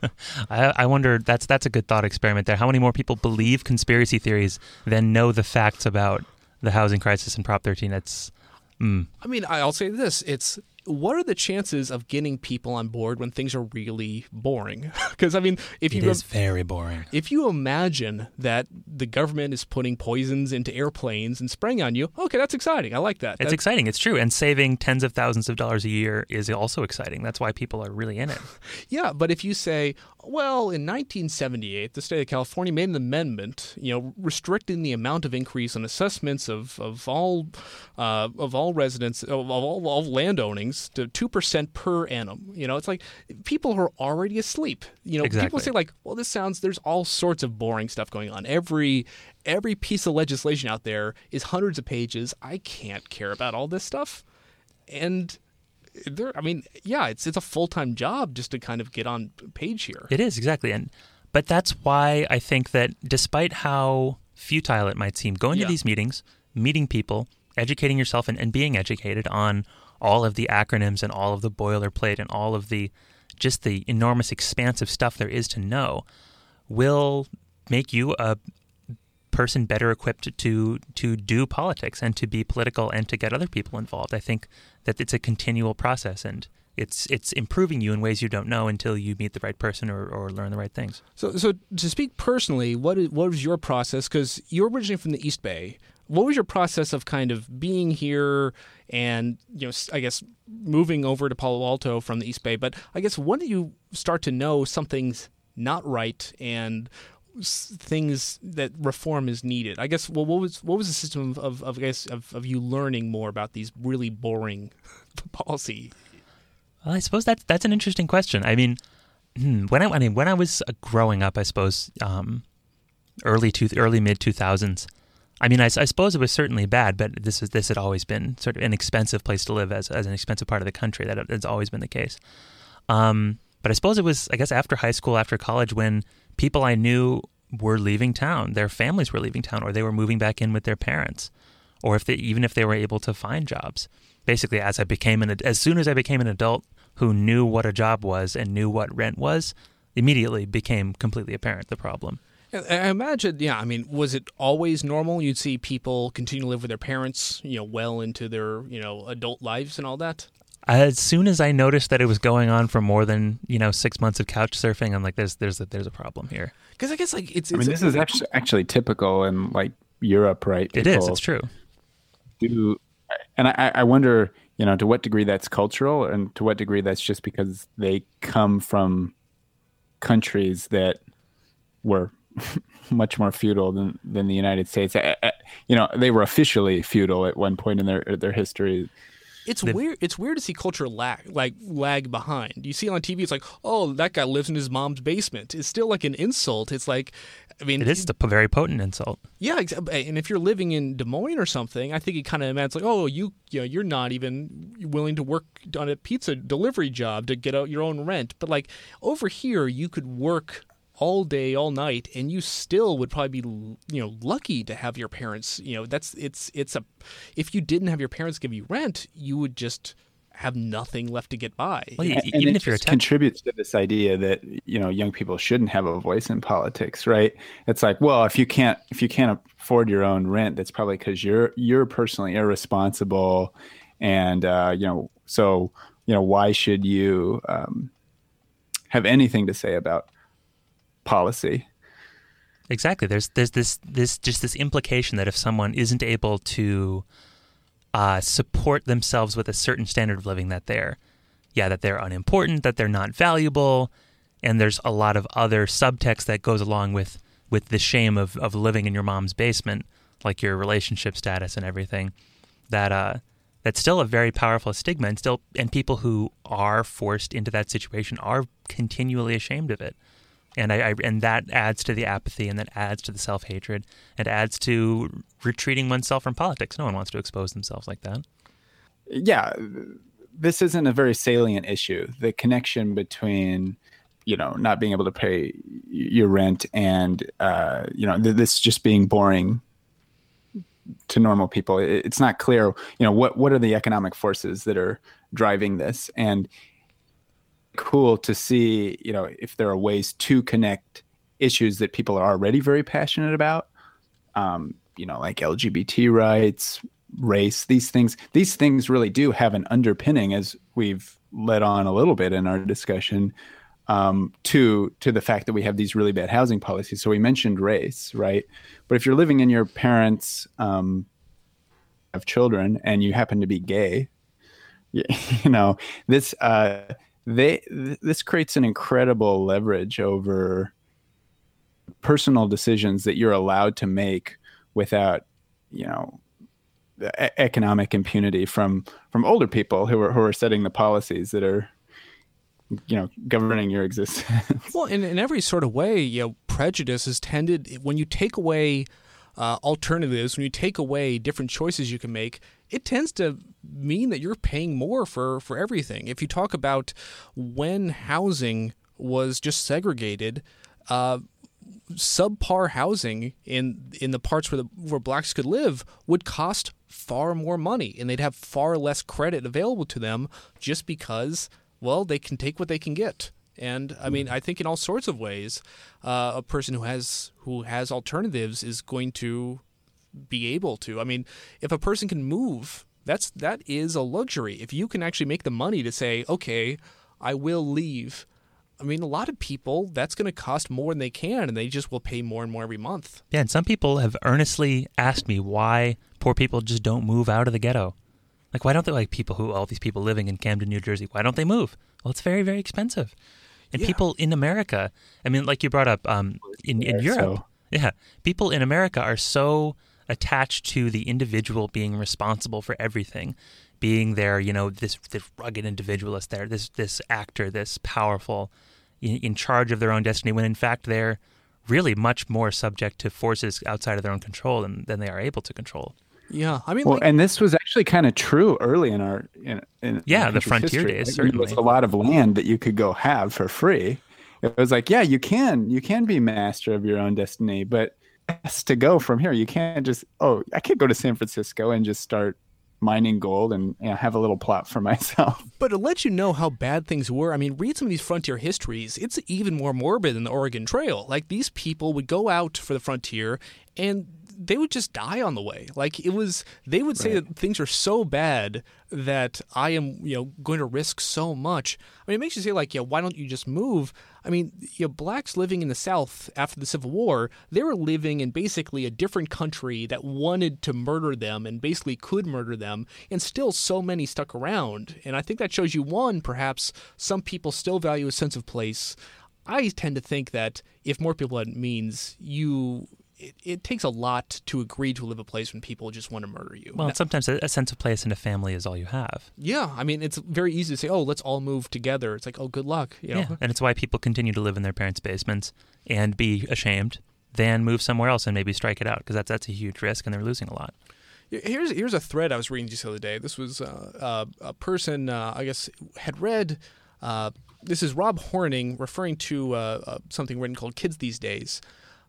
I, I wonder, that's, that's a good thought experiment there. How many more people believe conspiracy theories than know the facts about the housing crisis and Prop 13? It's, Mm. I mean, I'll say this: it's what are the chances of getting people on board when things are really boring? Because I mean, if you it is very boring. If you imagine that the government is putting poisons into airplanes and spraying on you, okay, that's exciting. I like that. It's that's, exciting. It's true, and saving tens of thousands of dollars a year is also exciting. That's why people are really in it. yeah, but if you say, well, in 1978, the state of California made an amendment, you know, restricting the amount of increase in assessments of of all uh, of all residents of all, all land ownings to two percent per annum. You know, it's like people who are already asleep. You know, exactly. people say like, well, this sounds. There's all sorts of boring stuff going on. Every every piece of legislation out there is hundreds of pages. I can't care about all this stuff, and there i mean yeah it's it's a full-time job just to kind of get on page here it is exactly and but that's why i think that despite how futile it might seem going yeah. to these meetings meeting people educating yourself and, and being educated on all of the acronyms and all of the boilerplate and all of the just the enormous expansive stuff there is to know will make you a person better equipped to to do politics and to be political and to get other people involved. I think that it's a continual process and it's it's improving you in ways you don't know until you meet the right person or, or learn the right things. So, so to speak personally, what is, what was your process? Because you're originally from the East Bay. What was your process of kind of being here and you know, I guess moving over to Palo Alto from the East Bay? But I guess when did you start to know something's not right and things that reform is needed. I guess. Well, what was what was the system of, of, of I guess of, of you learning more about these really boring policy? Well, I suppose that's that's an interesting question. I mean, hmm, when I, I mean when I was uh, growing up, I suppose um, early to early mid two thousands. I mean, I, I, suppose it was certainly bad, but this is this had always been sort of an expensive place to live as as an expensive part of the country. That has always been the case. Um, but I suppose it was, I guess, after high school, after college, when people I knew were leaving town, their families were leaving town, or they were moving back in with their parents, or if they, even if they were able to find jobs. Basically, as I became an, as soon as I became an adult who knew what a job was and knew what rent was, immediately became completely apparent the problem. I imagine, yeah. I mean, was it always normal? You'd see people continue to live with their parents, you know, well into their, you know, adult lives and all that as soon as I noticed that it was going on for more than you know six months of couch surfing, I'm like, there's there's a, there's a problem here. Because I guess like it's, it's I mean, this is actually actually typical in like Europe, right? People it is. It's true. Do and I, I wonder, you know, to what degree that's cultural, and to what degree that's just because they come from countries that were much more feudal than than the United States. I, I, you know, they were officially feudal at one point in their their history it's the, weird. It's weird to see culture lag, like lag behind. You see on TV, it's like, oh, that guy lives in his mom's basement. It's still like an insult. It's like, I mean, it is a very potent insult. Yeah, uh, and if you're living in Des Moines or something, I think it kind of imagines like, oh, you, you know, you're not even willing to work on a pizza delivery job to get out your own rent. But like over here, you could work all day, all night, and you still would probably be, you know, lucky to have your parents. You know, that's it's it's a. If you didn't have your parents give you rent, you would just have nothing left to get by. Well, and even if you're attached- contributes to this idea that you know young people shouldn't have a voice in politics, right? It's like, well, if you can't if you can't afford your own rent, that's probably because you're you're personally irresponsible, and uh, you know, so you know, why should you um, have anything to say about policy. Exactly. There's there's this this just this implication that if someone isn't able to uh, support themselves with a certain standard of living, that they're yeah that they're unimportant, that they're not valuable, and there's a lot of other subtext that goes along with with the shame of of living in your mom's basement, like your relationship status and everything. That uh that's still a very powerful stigma, and still and people who are forced into that situation are continually ashamed of it and I, I, and that adds to the apathy and that adds to the self hatred and adds to retreating oneself from politics. No one wants to expose themselves like that. Yeah, this isn't a very salient issue. The connection between you know not being able to pay your rent and uh, you know this just being boring to normal people. It's not clear. You know what what are the economic forces that are driving this and cool to see, you know, if there are ways to connect issues that people are already very passionate about, um, you know, like LGBT rights, race, these things. These things really do have an underpinning, as we've led on a little bit in our discussion, um, to to the fact that we have these really bad housing policies. So we mentioned race, right? But if you're living in your parents' um, have children and you happen to be gay, you, you know this. Uh, they this creates an incredible leverage over personal decisions that you're allowed to make without you know economic impunity from from older people who are who are setting the policies that are you know governing your existence. Well in, in every sort of way you know prejudice is tended when you take away uh, alternatives, when you take away different choices you can make, it tends to mean that you're paying more for, for everything. If you talk about when housing was just segregated, uh, subpar housing in in the parts where the where blacks could live would cost far more money, and they'd have far less credit available to them just because well they can take what they can get. And I mean, I think in all sorts of ways, uh, a person who has who has alternatives is going to be able to. I mean, if a person can move That's that is a luxury. If you can actually make the money to say, okay, I will leave. I mean, a lot of people that's going to cost more than they can, and they just will pay more and more every month. Yeah, and some people have earnestly asked me why poor people just don't move out of the ghetto. Like, why don't they like people who all these people living in Camden, New Jersey? Why don't they move? Well, it's very, very expensive. And Yeah. people in America, I mean, like you brought up um, in, in Europe, so- yeah, people in America are so attached to the individual being responsible for everything, being there, you know, this this rugged individualist there, this this actor, this powerful, in, in charge of their own destiny. When in fact they're really much more subject to forces outside of their own control than, than they are able to control. Yeah, I mean, Well, like, and this was actually kind of true early in our in, in Yeah, our the frontier history. days, Like, There was a lot of land that you could go have for free. It was like, yeah, you can you can be master of your own destiny, but has to go from here. You can't just oh, I can't go to San Francisco and just start mining gold and you know, have a little plot for myself. But to let you know how bad things were, I mean, read some of these frontier histories. It's even more morbid than the Oregon Trail. Like these people would go out for the frontier and they would just die on the way. Like it was, they would say that things are so bad that I am, you know, going to risk so much. I mean, it makes you say like, yeah, why don't you just move? I mean, you know, blacks living in the South after the Civil War, they were living in basically a different country that wanted to murder them and basically could murder them, and still so many stuck around. And I think that shows you one, perhaps some people still value a sense of place. I tend to think that if more people had means, you. It, it takes a lot to agree to live a place when people just want to murder you. Well, and sometimes a, a sense of place in a family is all you have. yeah, I mean, it's very easy to say, "Oh, let's all move together." It's like, "Oh, good luck," you know. Yeah, and it's why people continue to live in their parents' basements and be ashamed, than move somewhere else and maybe strike it out because that's that's a huge risk and they're losing a lot. Here's here's a thread I was reading just the other day. This was uh, uh, a person uh, I guess had read. Uh, this is Rob Horning referring to uh, uh, something written called "Kids These Days,"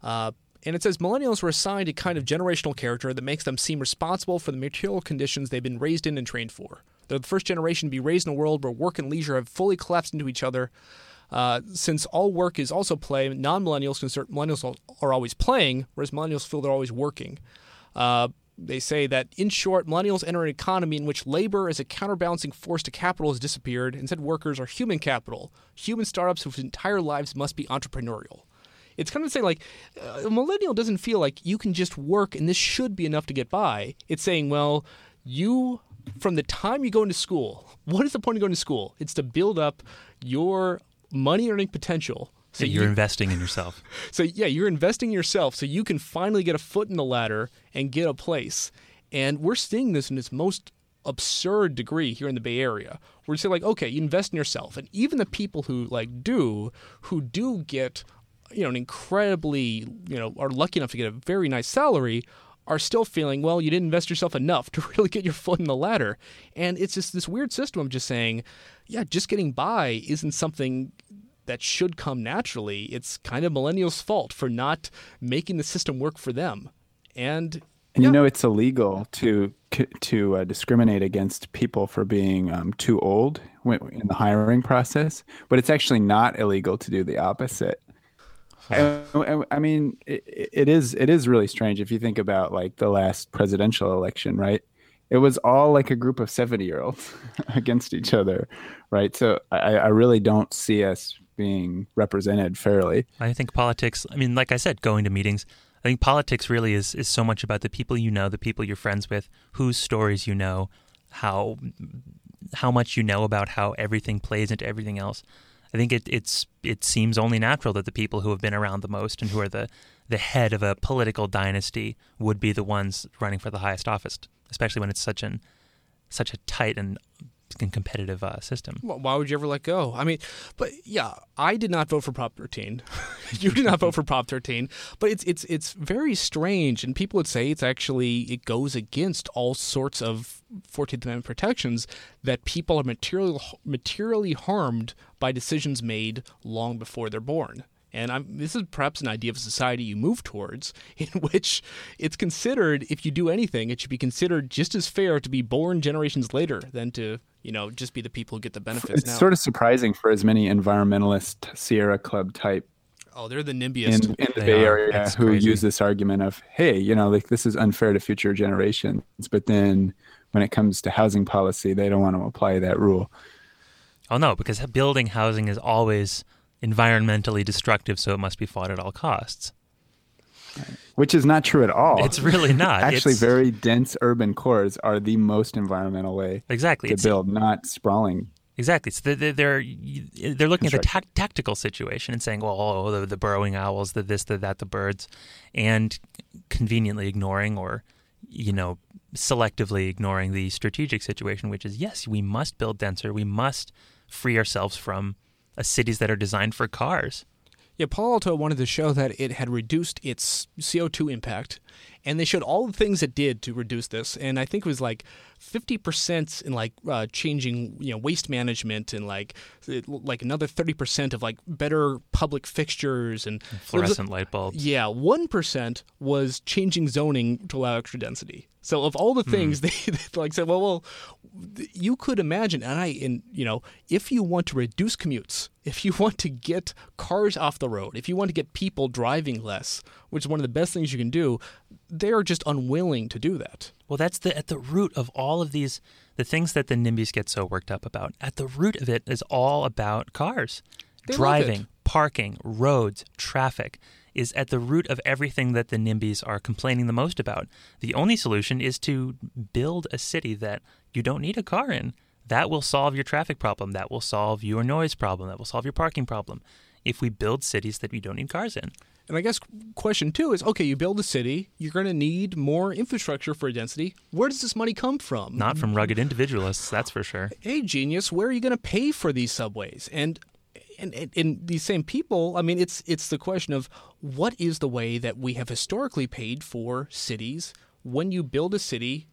uh, and it says millennials were assigned a kind of generational character that makes them seem responsible for the material conditions they've been raised in and trained for. They're the first generation to be raised in a world where work and leisure have fully collapsed into each other. Uh, since all work is also play, non-millennials consider millennials are always playing, whereas millennials feel they're always working. Uh, they say that, in short, millennials enter an economy in which labor as a counterbalancing force to capital has disappeared. Instead, workers are human capital, human startups whose entire lives must be entrepreneurial. It's kind of saying, like, uh, a millennial doesn't feel like you can just work and this should be enough to get by. It's saying, well, you, from the time you go into school, what is the point of going to school? It's to build up your money earning potential. So you're investing in yourself. So yeah, you're investing in yourself so you can finally get a foot in the ladder and get a place. And we're seeing this in its most absurd degree here in the Bay Area. We're saying like, okay, you invest in yourself, and even the people who like do, who do get, you know, an incredibly, you know, are lucky enough to get a very nice salary, are still feeling, well, you didn't invest yourself enough to really get your foot in the ladder. And it's just this weird system of just saying, yeah, just getting by isn't something that should come naturally. It's kind of millennials' fault for not making the system work for them. And And Yeah. you know it's illegal to to uh, discriminate against people for being um, too old in the hiring process, but it's actually not illegal to do the opposite. I, I- mean, it, it is it is really strange if you think about like the last presidential election, right? It was all like a group of seventy year olds against each other, right? So I, I really don't see us being represented fairly. I think politics, I mean, like I said, going to meetings, I think politics really is, is so much about the people you know, the people you're friends with, whose stories you know, how how much you know about how everything plays into everything else. I think it it's it seems only natural that the people who have been around the most and who are the the head of a political dynasty would be the ones running for the highest office, especially when it's such an such a tight and, and competitive uh, system. why would you ever let go? I mean, but yeah, I did not vote for Prop 13. you did not vote for Prop 13. But it's it's it's very strange, and people would say it's actually it goes against all sorts of 14th Amendment protections that people are materially materially harmed by decisions made long before they're born. And I'm, this is perhaps an idea of a society you move towards, in which it's considered, if you do anything, it should be considered just as fair to be born generations later than to, you know, just be the people who get the benefits It's now. sort of surprising for as many environmentalist Sierra Club type oh, they're the in, in the Bay are. Area That's who crazy. use this argument of, hey, you know, like this is unfair to future generations. But then when it comes to housing policy, they don't want to apply that rule. Oh no, because building housing is always environmentally destructive, so it must be fought at all costs. Which is not true at all. It's really not. Actually, It's- very dense urban cores are the most environmental way exactly. to It's- build, not sprawling. Exactly. So they're they're, they're looking at the tac tactical situation and saying, well, oh, the, the burrowing owls, the this, the that, the birds, and conveniently ignoring or, you know, selectively ignoring the strategic situation, which is yes, we must build denser. We must free ourselves from cities that are designed for cars. Yeah, Palo Alto wanted to show that it had reduced its CO2 impact, and they showed all the things it did to reduce this. And I think it was like 50% in like uh, changing, you know, waste management, and like it- like another 30% of like better public fixtures and there was Fluorescent light bulbs. Yeah, one percent was changing zoning to allow extra density. So of all the hmm. things they, they like said, well, well, you could imagine, and I, and you know, if you want to reduce commutes, if you want to get cars off the road, if you want to get people driving less, which is one of the best things you can do, they are just unwilling to do that. Well, that's the at the root of all of these the things that the NIMBYs get so worked up about. At the root of it is all about cars, They driving, parking, roads, traffic is at the root of everything that the NIMBYs are complaining the most about. The only solution is to build a city that you don't need a car in. That will solve your traffic problem. That will solve your noise problem. That will solve your parking problem. If we build cities that we don't need cars in. And I guess question two is okay, you build a city, you're going to need more infrastructure for density. Where does this money come from? Not from rugged individualists, that's for sure. hey genius where are you going to pay for these subways and and, and and these same people i mean it's it's the question of what is the way that we have historically paid for cities when you build a city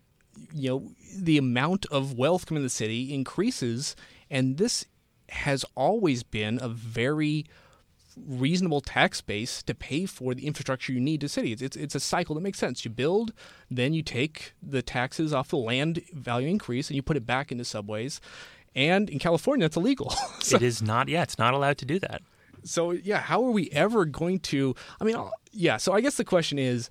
you know the amount of wealth coming to the city increases and this has always been a very reasonable tax base to pay for the infrastructure you need to cities. It's it's a cycle that makes sense. You build, then you take the taxes off the land value increase and you put it back into subways. And in California, it's illegal. so, it is not, yeah, it's not allowed to do that. so yeah, how are we ever going to? I mean, yeah. So I guess the question is: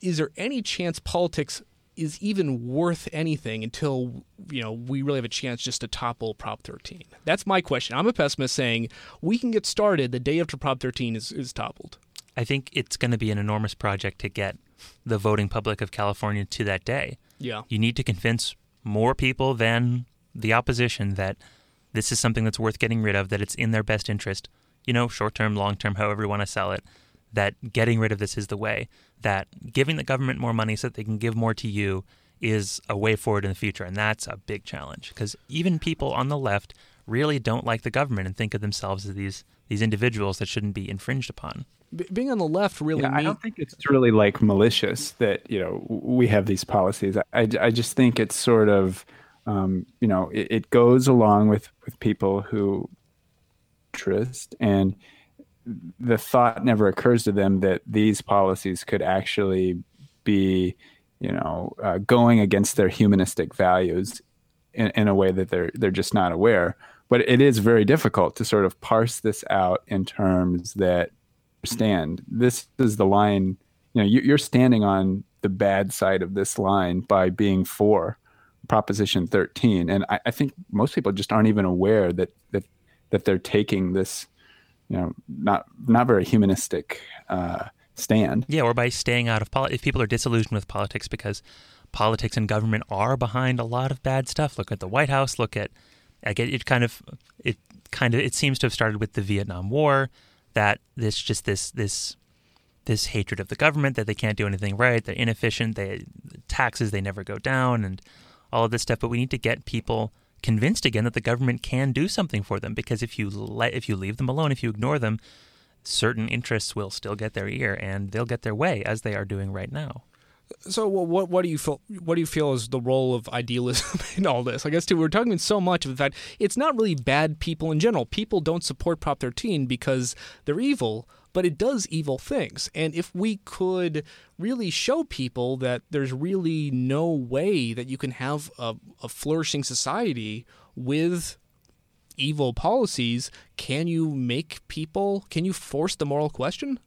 Is there any chance politics is even worth anything until you know we really have a chance just to topple Prop 13? That's my question. I'm a pessimist, saying we can get started the day after Prop 13 is, is toppled. I think it's going to be an enormous project to get the voting public of California to that day. Yeah. You need to convince more people than the opposition that this is something that's worth getting rid of, that it's in their best interest, you know, short term, long term, however you want to sell it, that getting rid of this is the way, that giving the government more money so that they can give more to you is a way forward in the future. And that's a big challenge because even people on the left really don't like the government and think of themselves as these, these individuals that shouldn't be infringed upon. Being on the left really Yeah, I don't think it's really like malicious that you know we have these policies. I, I just think it's sort of um, you know it, it goes along with with people who interest and the thought never occurs to them that these policies could actually be you know uh, going against their humanistic values in, in a way that they're they're just not aware. But it is very difficult to sort of parse this out in terms that stand. This is the line. You know, you, you're standing on the bad side of this line by being for Proposition 13, and I, I think most people just aren't even aware that that that they're taking this, you know, not not very humanistic uh, stand. Yeah, or by staying out of politics. If people are disillusioned with politics because politics and government are behind a lot of bad stuff. Look at the White House. Look at, I get it. Kind of, it kind of, it seems to have started with the Vietnam War. That this just this this this hatred of the government that they can't do anything right. They're inefficient. They taxes they never go down and all of this stuff. But we need to get people convinced again that the government can do something for them because if you let if you leave them alone, if you ignore them, certain interests will still get their ear and they'll get their way as they are doing right now. So what, what do you feel what do you feel is the role of idealism in all this? I guess too we're talking so much of the fact it's not really bad people in general. People don't support Prop 13 because they're evil, but it does evil things. And if we could really show people that there's really no way that you can have a, a flourishing society with evil policies, can you make people can you force the moral question?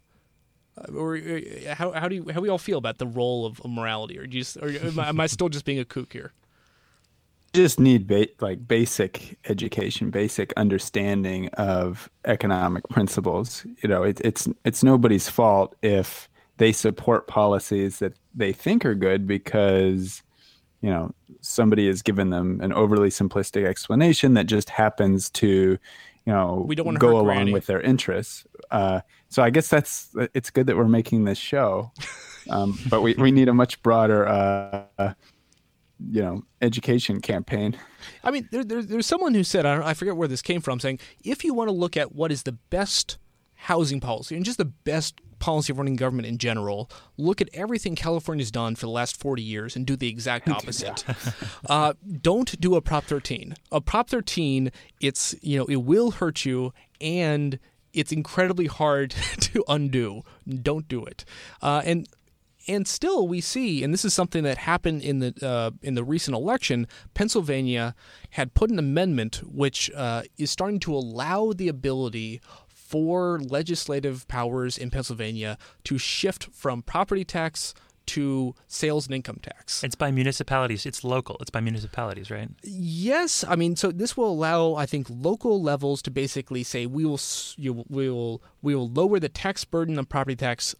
Uh, or uh, how how do you how we all feel about the role of, morality, or do just, or am I, am I still just being a kook here? Just need ba- like basic education, basic understanding of economic principles. You know, it, it's it's nobody's fault if they support policies that they think are good because you know somebody has given them an overly simplistic explanation that just happens to you know we don't want to go along granny. with their interests. Uh, so I guess that's it's good that we're making this show, um, but we, we need a much broader uh, you know education campaign. I mean, there, there, there's someone who said I, don't, I forget where this came from, saying if you want to look at what is the best housing policy and just the best policy of running government in general, look at everything California's done for the last 40 years and do the exact opposite. uh, don't do a Prop 13. A Prop 13, it's you know it will hurt you and it's incredibly hard to undo. Don't do it. Uh, and and still we see, and this is something that happened in the uh, in the recent election. Pennsylvania had put an amendment which uh, is starting to allow the ability for legislative powers in Pennsylvania to shift from property tax to sales and income tax. It's by municipalities. It's local. It's by municipalities, right? Yes, I mean, so this will allow, I think, local levels to basically say we will, you, we will, we will lower the tax burden on property tax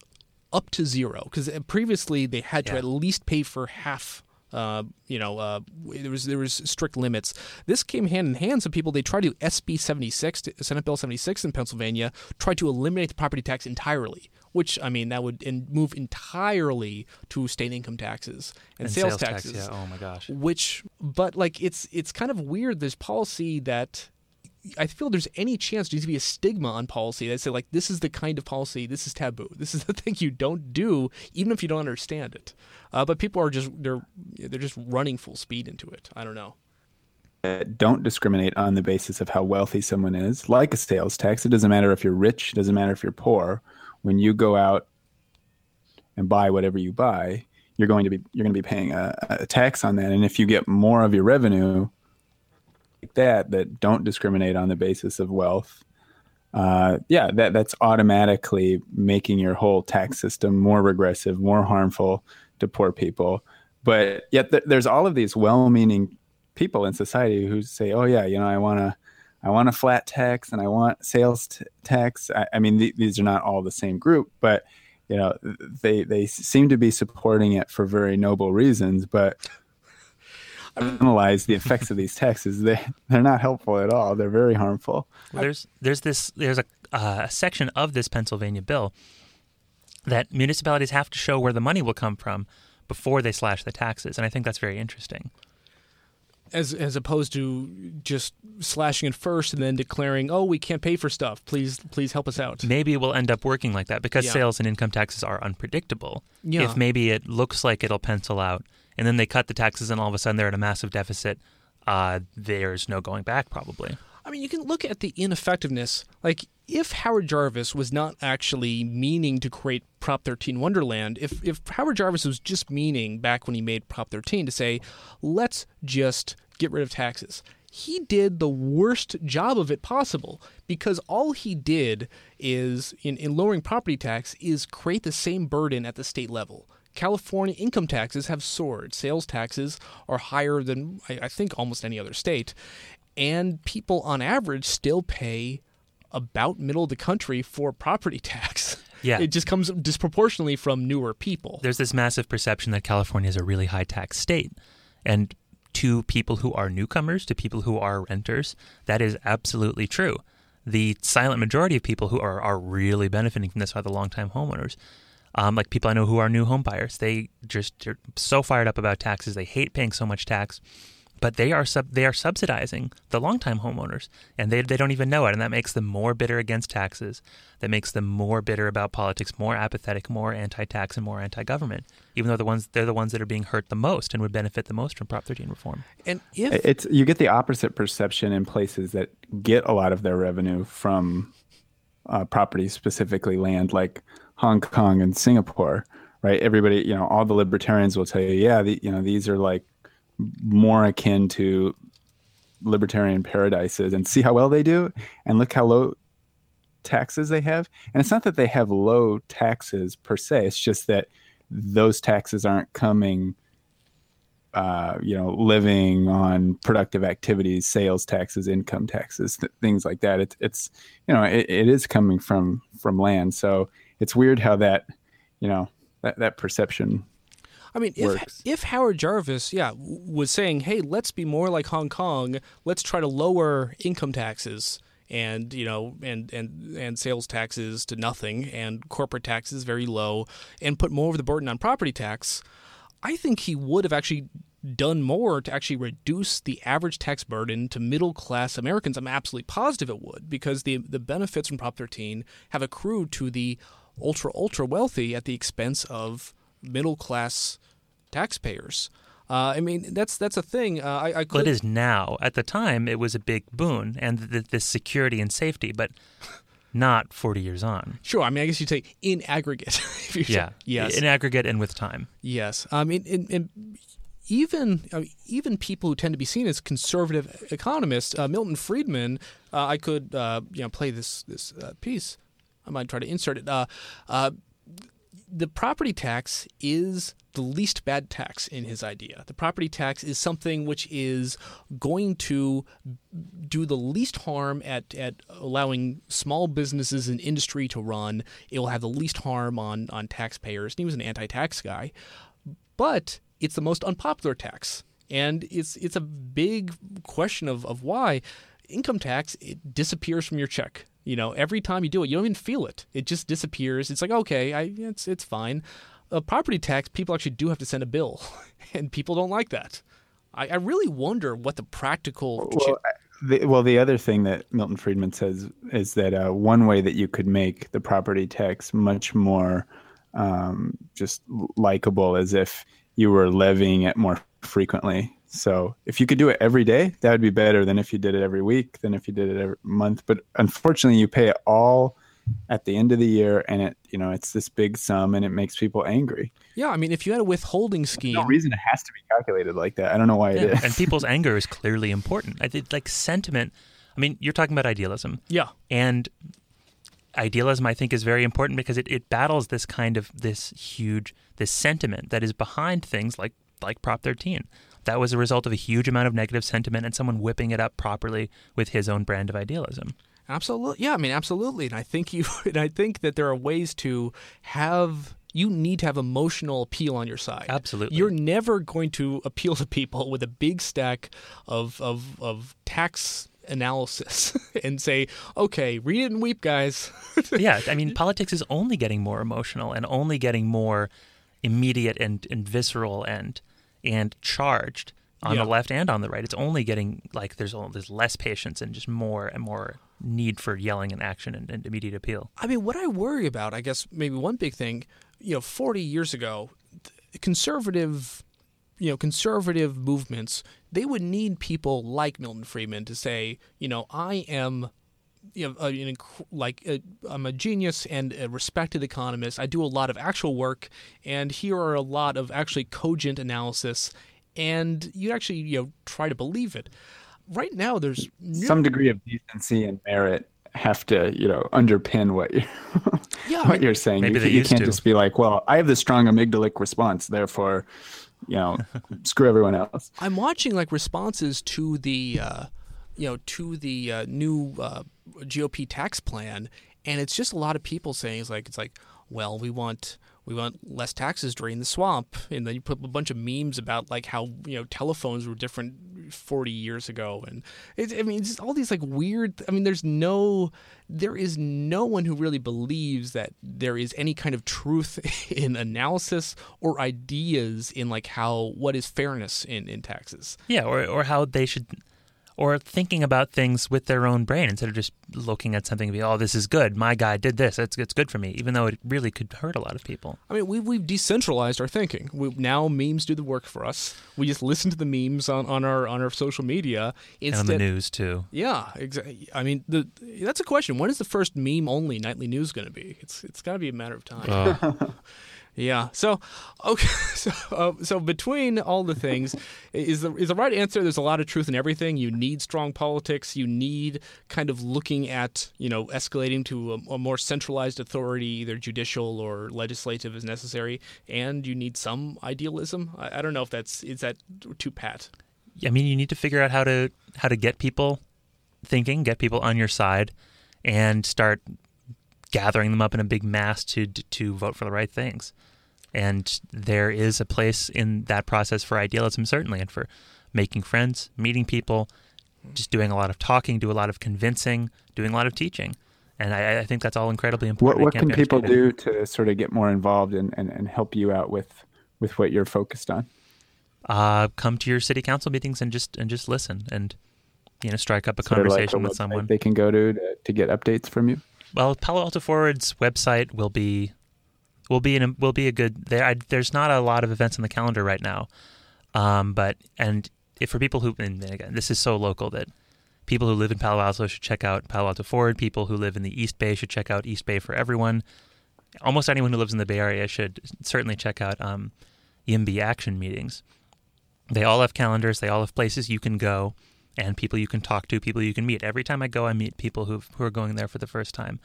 up to zero because previously they had to Yeah. at least pay for half. Uh, you know, uh, there was there was strict limits. This came hand in hand. Some people they tried to SB seventy six, Senate Bill seventy six in Pennsylvania, tried to eliminate the property tax entirely. Which I mean, that would in, move entirely to state income taxes and, sales, tax, taxes yeah. Oh my gosh. which but like it's it's kind of weird this policy that I feel there's any chance there needs to be a stigma on policy that say like this is the kind of policy this is taboo this is the thing you don't do even if you don't understand it uh, but people are just they're they're just running full speed into it I don't know don't discriminate on the basis of how wealthy someone is, like a sales tax. It doesn't matter if you're rich, it doesn't matter if you're poor. When you go out and buy whatever you buy, you're going to be you're going to be paying a, a tax on that. And if you get more of your revenue like that that don't discriminate on the basis of wealth, uh, yeah, that that's automatically making your whole tax system more regressive, more harmful to poor people. But yet, th- there's all of these well-meaning people in society who say, "Oh yeah, you know, I want to, I want a flat tax and I want sales t- tax." I, I mean, th- these are not all the same group, but you know, they they seem to be supporting it for very noble reasons. But analyze the effects of these taxes, they they're not helpful at all. They're very harmful. Well, there's there's this there's a, uh, a section of this Pennsylvania bill that municipalities have to show where the money will come from before they slash the taxes, and I think that's very interesting. as as opposed to just slashing it first and then declaring oh we can't pay for stuff please please help us out Maybe it will end up working like that because Yeah. sales and income taxes are unpredictable. Yeah. If maybe it looks like it'll pencil out, and then they cut the taxes, and all of a sudden they're at a massive deficit, uh, there's no going back probably. I mean, you can look at the ineffectiveness. Like, if Howard Jarvis was not actually meaning to create Prop 13 Wonderland, if, if Howard Jarvis was just meaning back when he made Prop 13 to say, let's just get rid of taxes, he did the worst job of it possible because all he did is, in, in lowering property tax, is create the same burden at the state level. California income taxes have soared. Sales taxes are higher than, I, I think, almost any other state and people on average still pay about middle of the country for property tax. Yeah. It just comes disproportionately from newer people. There's this massive perception that California is a really high tax state, and to people who are newcomers, to people who are renters, that is absolutely true. The silent majority of people who are, are really benefiting from this are the longtime homeowners. Um, like people I know who are new home buyers, they just are so fired up about taxes. They hate paying so much tax, but they are sub- they are subsidizing the longtime homeowners, and they they don't even know it, and that makes them more bitter against taxes. That makes them more bitter about politics, more apathetic, more anti-tax, and more anti-government. Even though the ones they're the ones that are being hurt the most and would benefit the most from Prop 13 reform. and if It's you get the opposite perception in places that get a lot of their revenue from uh, property, specifically land, like Hong Kong and Singapore. Right? Everybody, you know, all the libertarians will tell you, yeah, the, you know, these are like more akin to libertarian paradises, and see how well they do, and look how low taxes they have. And it's not that they have low taxes per se. It's just that those taxes aren't coming uh, you know, living on productive activities, sales taxes, income taxes, th- things like that. It's, it's, you know, it, it is coming from from land. So it's weird how that, you know, that that perception. I mean, if if Howard Jarvis, yeah, was saying, "Hey, let's be more like Hong Kong. Let's try to lower income taxes." And you know, and and and sales taxes to nothing, and corporate taxes very low, and put more of the burden on property tax. I think he would have actually done more to actually reduce the average tax burden to middle class Americans. I'm absolutely positive it would because the the benefits from Prop 13 have accrued to the ultra ultra wealthy at the expense of middle class taxpayers. Uh, I mean that's that's a thing. Uh, I, I could, Well, it is now. At the time, it was a big boon and th- this security and safety, but not 40 years on. Sure. I mean, I guess you'd say in aggregate. Yeah. say- Yes. In aggregate and with time. Yes, I mean, in, in, even I mean, even people who tend to be seen as conservative economists, uh, Milton Friedman, uh, I could uh, you know play this this uh, piece. I might try to insert it. Uh, uh, the property tax is the least bad tax in his idea. The property tax is something which is going to do the least harm at, at allowing small businesses and industry to run. It will have the least harm on, on taxpayers. And he was an anti tax guy. But it's the most unpopular tax. And it's it's a big question of, of why income tax it disappears from your check. You know, every time you do it, you don't even feel it. It just disappears. It's like okay, I it's it's fine. A property tax, people actually do have to send a bill, and people don't like that. I, I really wonder what the practical. Well, the, well, the other thing that Milton Friedman says is that uh, one way that you could make the property tax much more um, just likable is if you were levying it more frequently. So if you could do it every day, that would be better than if you did it every week, than if you did it every month. But unfortunately, you pay it all at the end of the year, and it you know it's this big sum, and it makes people angry. yeah, I mean, if you had a withholding scheme, No reason it has to be calculated like that. I don't know why it Yeah. is. and people's anger is clearly important. I think like sentiment. I mean, you're talking about idealism. yeah, And idealism, I think, is very important because it, it battles this kind of this huge this sentiment that is behind things like like Prop 13. That was a result of a huge amount of negative sentiment and someone whipping it up properly with his own brand of idealism. Absolutely. Yeah, I mean, absolutely. And I think you and I think that there are ways to have you need to have emotional appeal on your side. Absolutely. You're never going to appeal to people with a big stack of of, of tax analysis and say, "Okay, read it and weep, guys." yeah, I mean, politics is only getting more emotional and only getting more immediate and, and visceral and and charged on Yeah. the left and on the right. It's only getting like there's all, there's less patience and just more and more need for yelling and action and, and immediate appeal. I mean, what I worry about, I guess, maybe one big thing, you know, 40 years ago, conservative, you know, conservative movements, they would need people like Milton Friedman to say, you know, I am, you know, an, inc- like i I'm a genius and a respected economist. I do a lot of actual work, and here are a lot of actually cogent analysis, and you actually, you know, try to believe it. Right now, there's some degree of decency and merit have to you know underpin what you're Yeah, I what mean- you're saying Maybe you, they you used can't to. just be like well i have this strong amygdalic response therefore you know screw everyone else I'm watching like responses to the, uh, you know, to the uh, new uh, GOP tax plan, and it's just a lot of people saying it's like it's like, well, we want we want less taxes during the swamp, and then you put a bunch of memes about like how you know telephones were different 40 years ago, and it's, I mean, it's just all these like weird. I mean, there's no, there is no one who really believes that there is any kind of truth in analysis or ideas in like how what is fairness in in taxes. Yeah, or or how they should or thinking about things with their own brain instead of just looking at something and be, oh, this is good. My guy did this. It's, it's good for me, even though it really could hurt a lot of people. I mean, we've, we've decentralized our thinking. We, now memes do the work for us. We just listen to the memes on, on our on our social media And on the news, too. Yeah, exactly. I mean, the that's a question. When is the first meme only nightly news going to be? It's it's got to be a matter of time. Oh. Yeah. So, okay. So, uh, so between all the things, is the is the right answer? There's a lot of truth in everything. You need strong politics. You need kind of looking at you know escalating to a, a more centralized authority, either judicial or legislative, as necessary. And you need some idealism. I, I don't know if that's is that too pat. I mean, you need to figure out how to how to get people thinking, get people on your side, and start gathering them up in a big mass to to vote for the right things. And there is a place in that process for idealism, certainly, and for making friends, meeting people, just doing a lot of talking, do a lot of convincing, doing a lot of teaching. And I, I think that's all incredibly important. What, what can people do to sort of get more involved and, and, and help you out with, with what you're focused on? Uh, come to your city council meetings and just and just listen and you know strike up a sort conversation like with someone. They can go to, to to get updates from you. Well, Palo Alto Forward's website will be will be will be a good. There, I, there's not a lot of events on the calendar right now, um, but and if for people who and again this is so local that people who live in Palo Alto should check out Palo Alto Forward. People who live in the East Bay should check out East Bay for everyone. Almost anyone who lives in the Bay Area should certainly check out um, YIMBY Action meetings. They all have calendars. They all have places you can go and people you can talk to, people you can meet. Every time I go, I meet people who who are going there for the first time,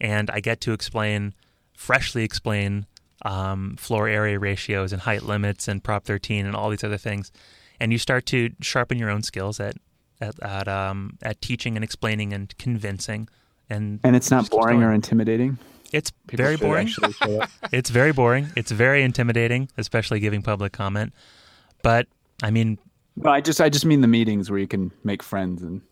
and I get to explain freshly explain um, floor area ratios and height limits and Prop 13 and all these other things, and you start to sharpen your own skills at at at, um, at teaching and explaining and convincing. And and it's not boring or intimidating. It's People very boring. it's very boring. It's very intimidating, especially giving public comment. But I mean, well, I just I just mean the meetings where you can make friends and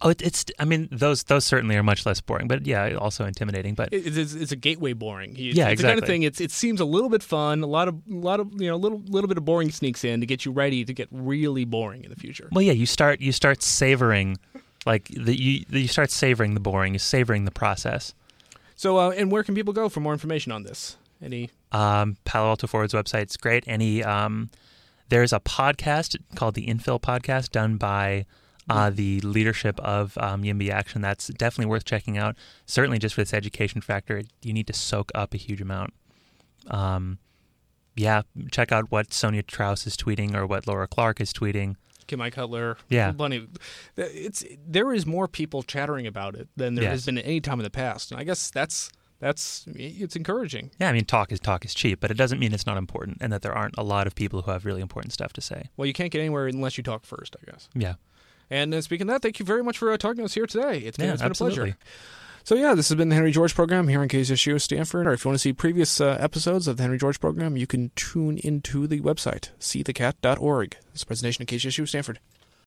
Oh, it, it's. I mean, those those certainly are much less boring, but yeah, also intimidating. But it, it's, it's a gateway boring. It's, yeah, it's exactly. the kind of thing. It's it seems a little bit fun. A lot of a lot of you know, a little little bit of boring sneaks in to get you ready to get really boring in the future. Well, yeah, you start you start savoring, like the you you start savoring the boring, you savoring the process. So, uh, and where can people go for more information on this? Any um, Palo Alto Forward's website's great. Any um, there's a podcast called the Infill Podcast done by uh, the leadership of um, YIMBY Action. That's definitely worth checking out. Certainly, just for this education factor, you need to soak up a huge amount. Um, yeah, check out what Sonja Trauss is tweeting or what Laura Clark is tweeting. Kim-Mai Cutler. Yeah. Bunny. It's there is more people chattering about it than there yes. has been at any time in the past. And I guess that's that's it's encouraging. Yeah, I mean, talk is talk is cheap, but it doesn't mean it's not important, and that there aren't a lot of people who have really important stuff to say. Well, you can't get anywhere unless you talk first, I guess. Yeah. And uh, speaking of that, thank you very much for uh, talking to us here today. It's been, yeah, it's been a pleasure. So yeah, this has been the Henry George program here on KZSU Stanford. Or if you want to see previous uh, episodes of the Henry George program, you can tune into the website seethecat.org. This is a presentation of KZSU Stanford.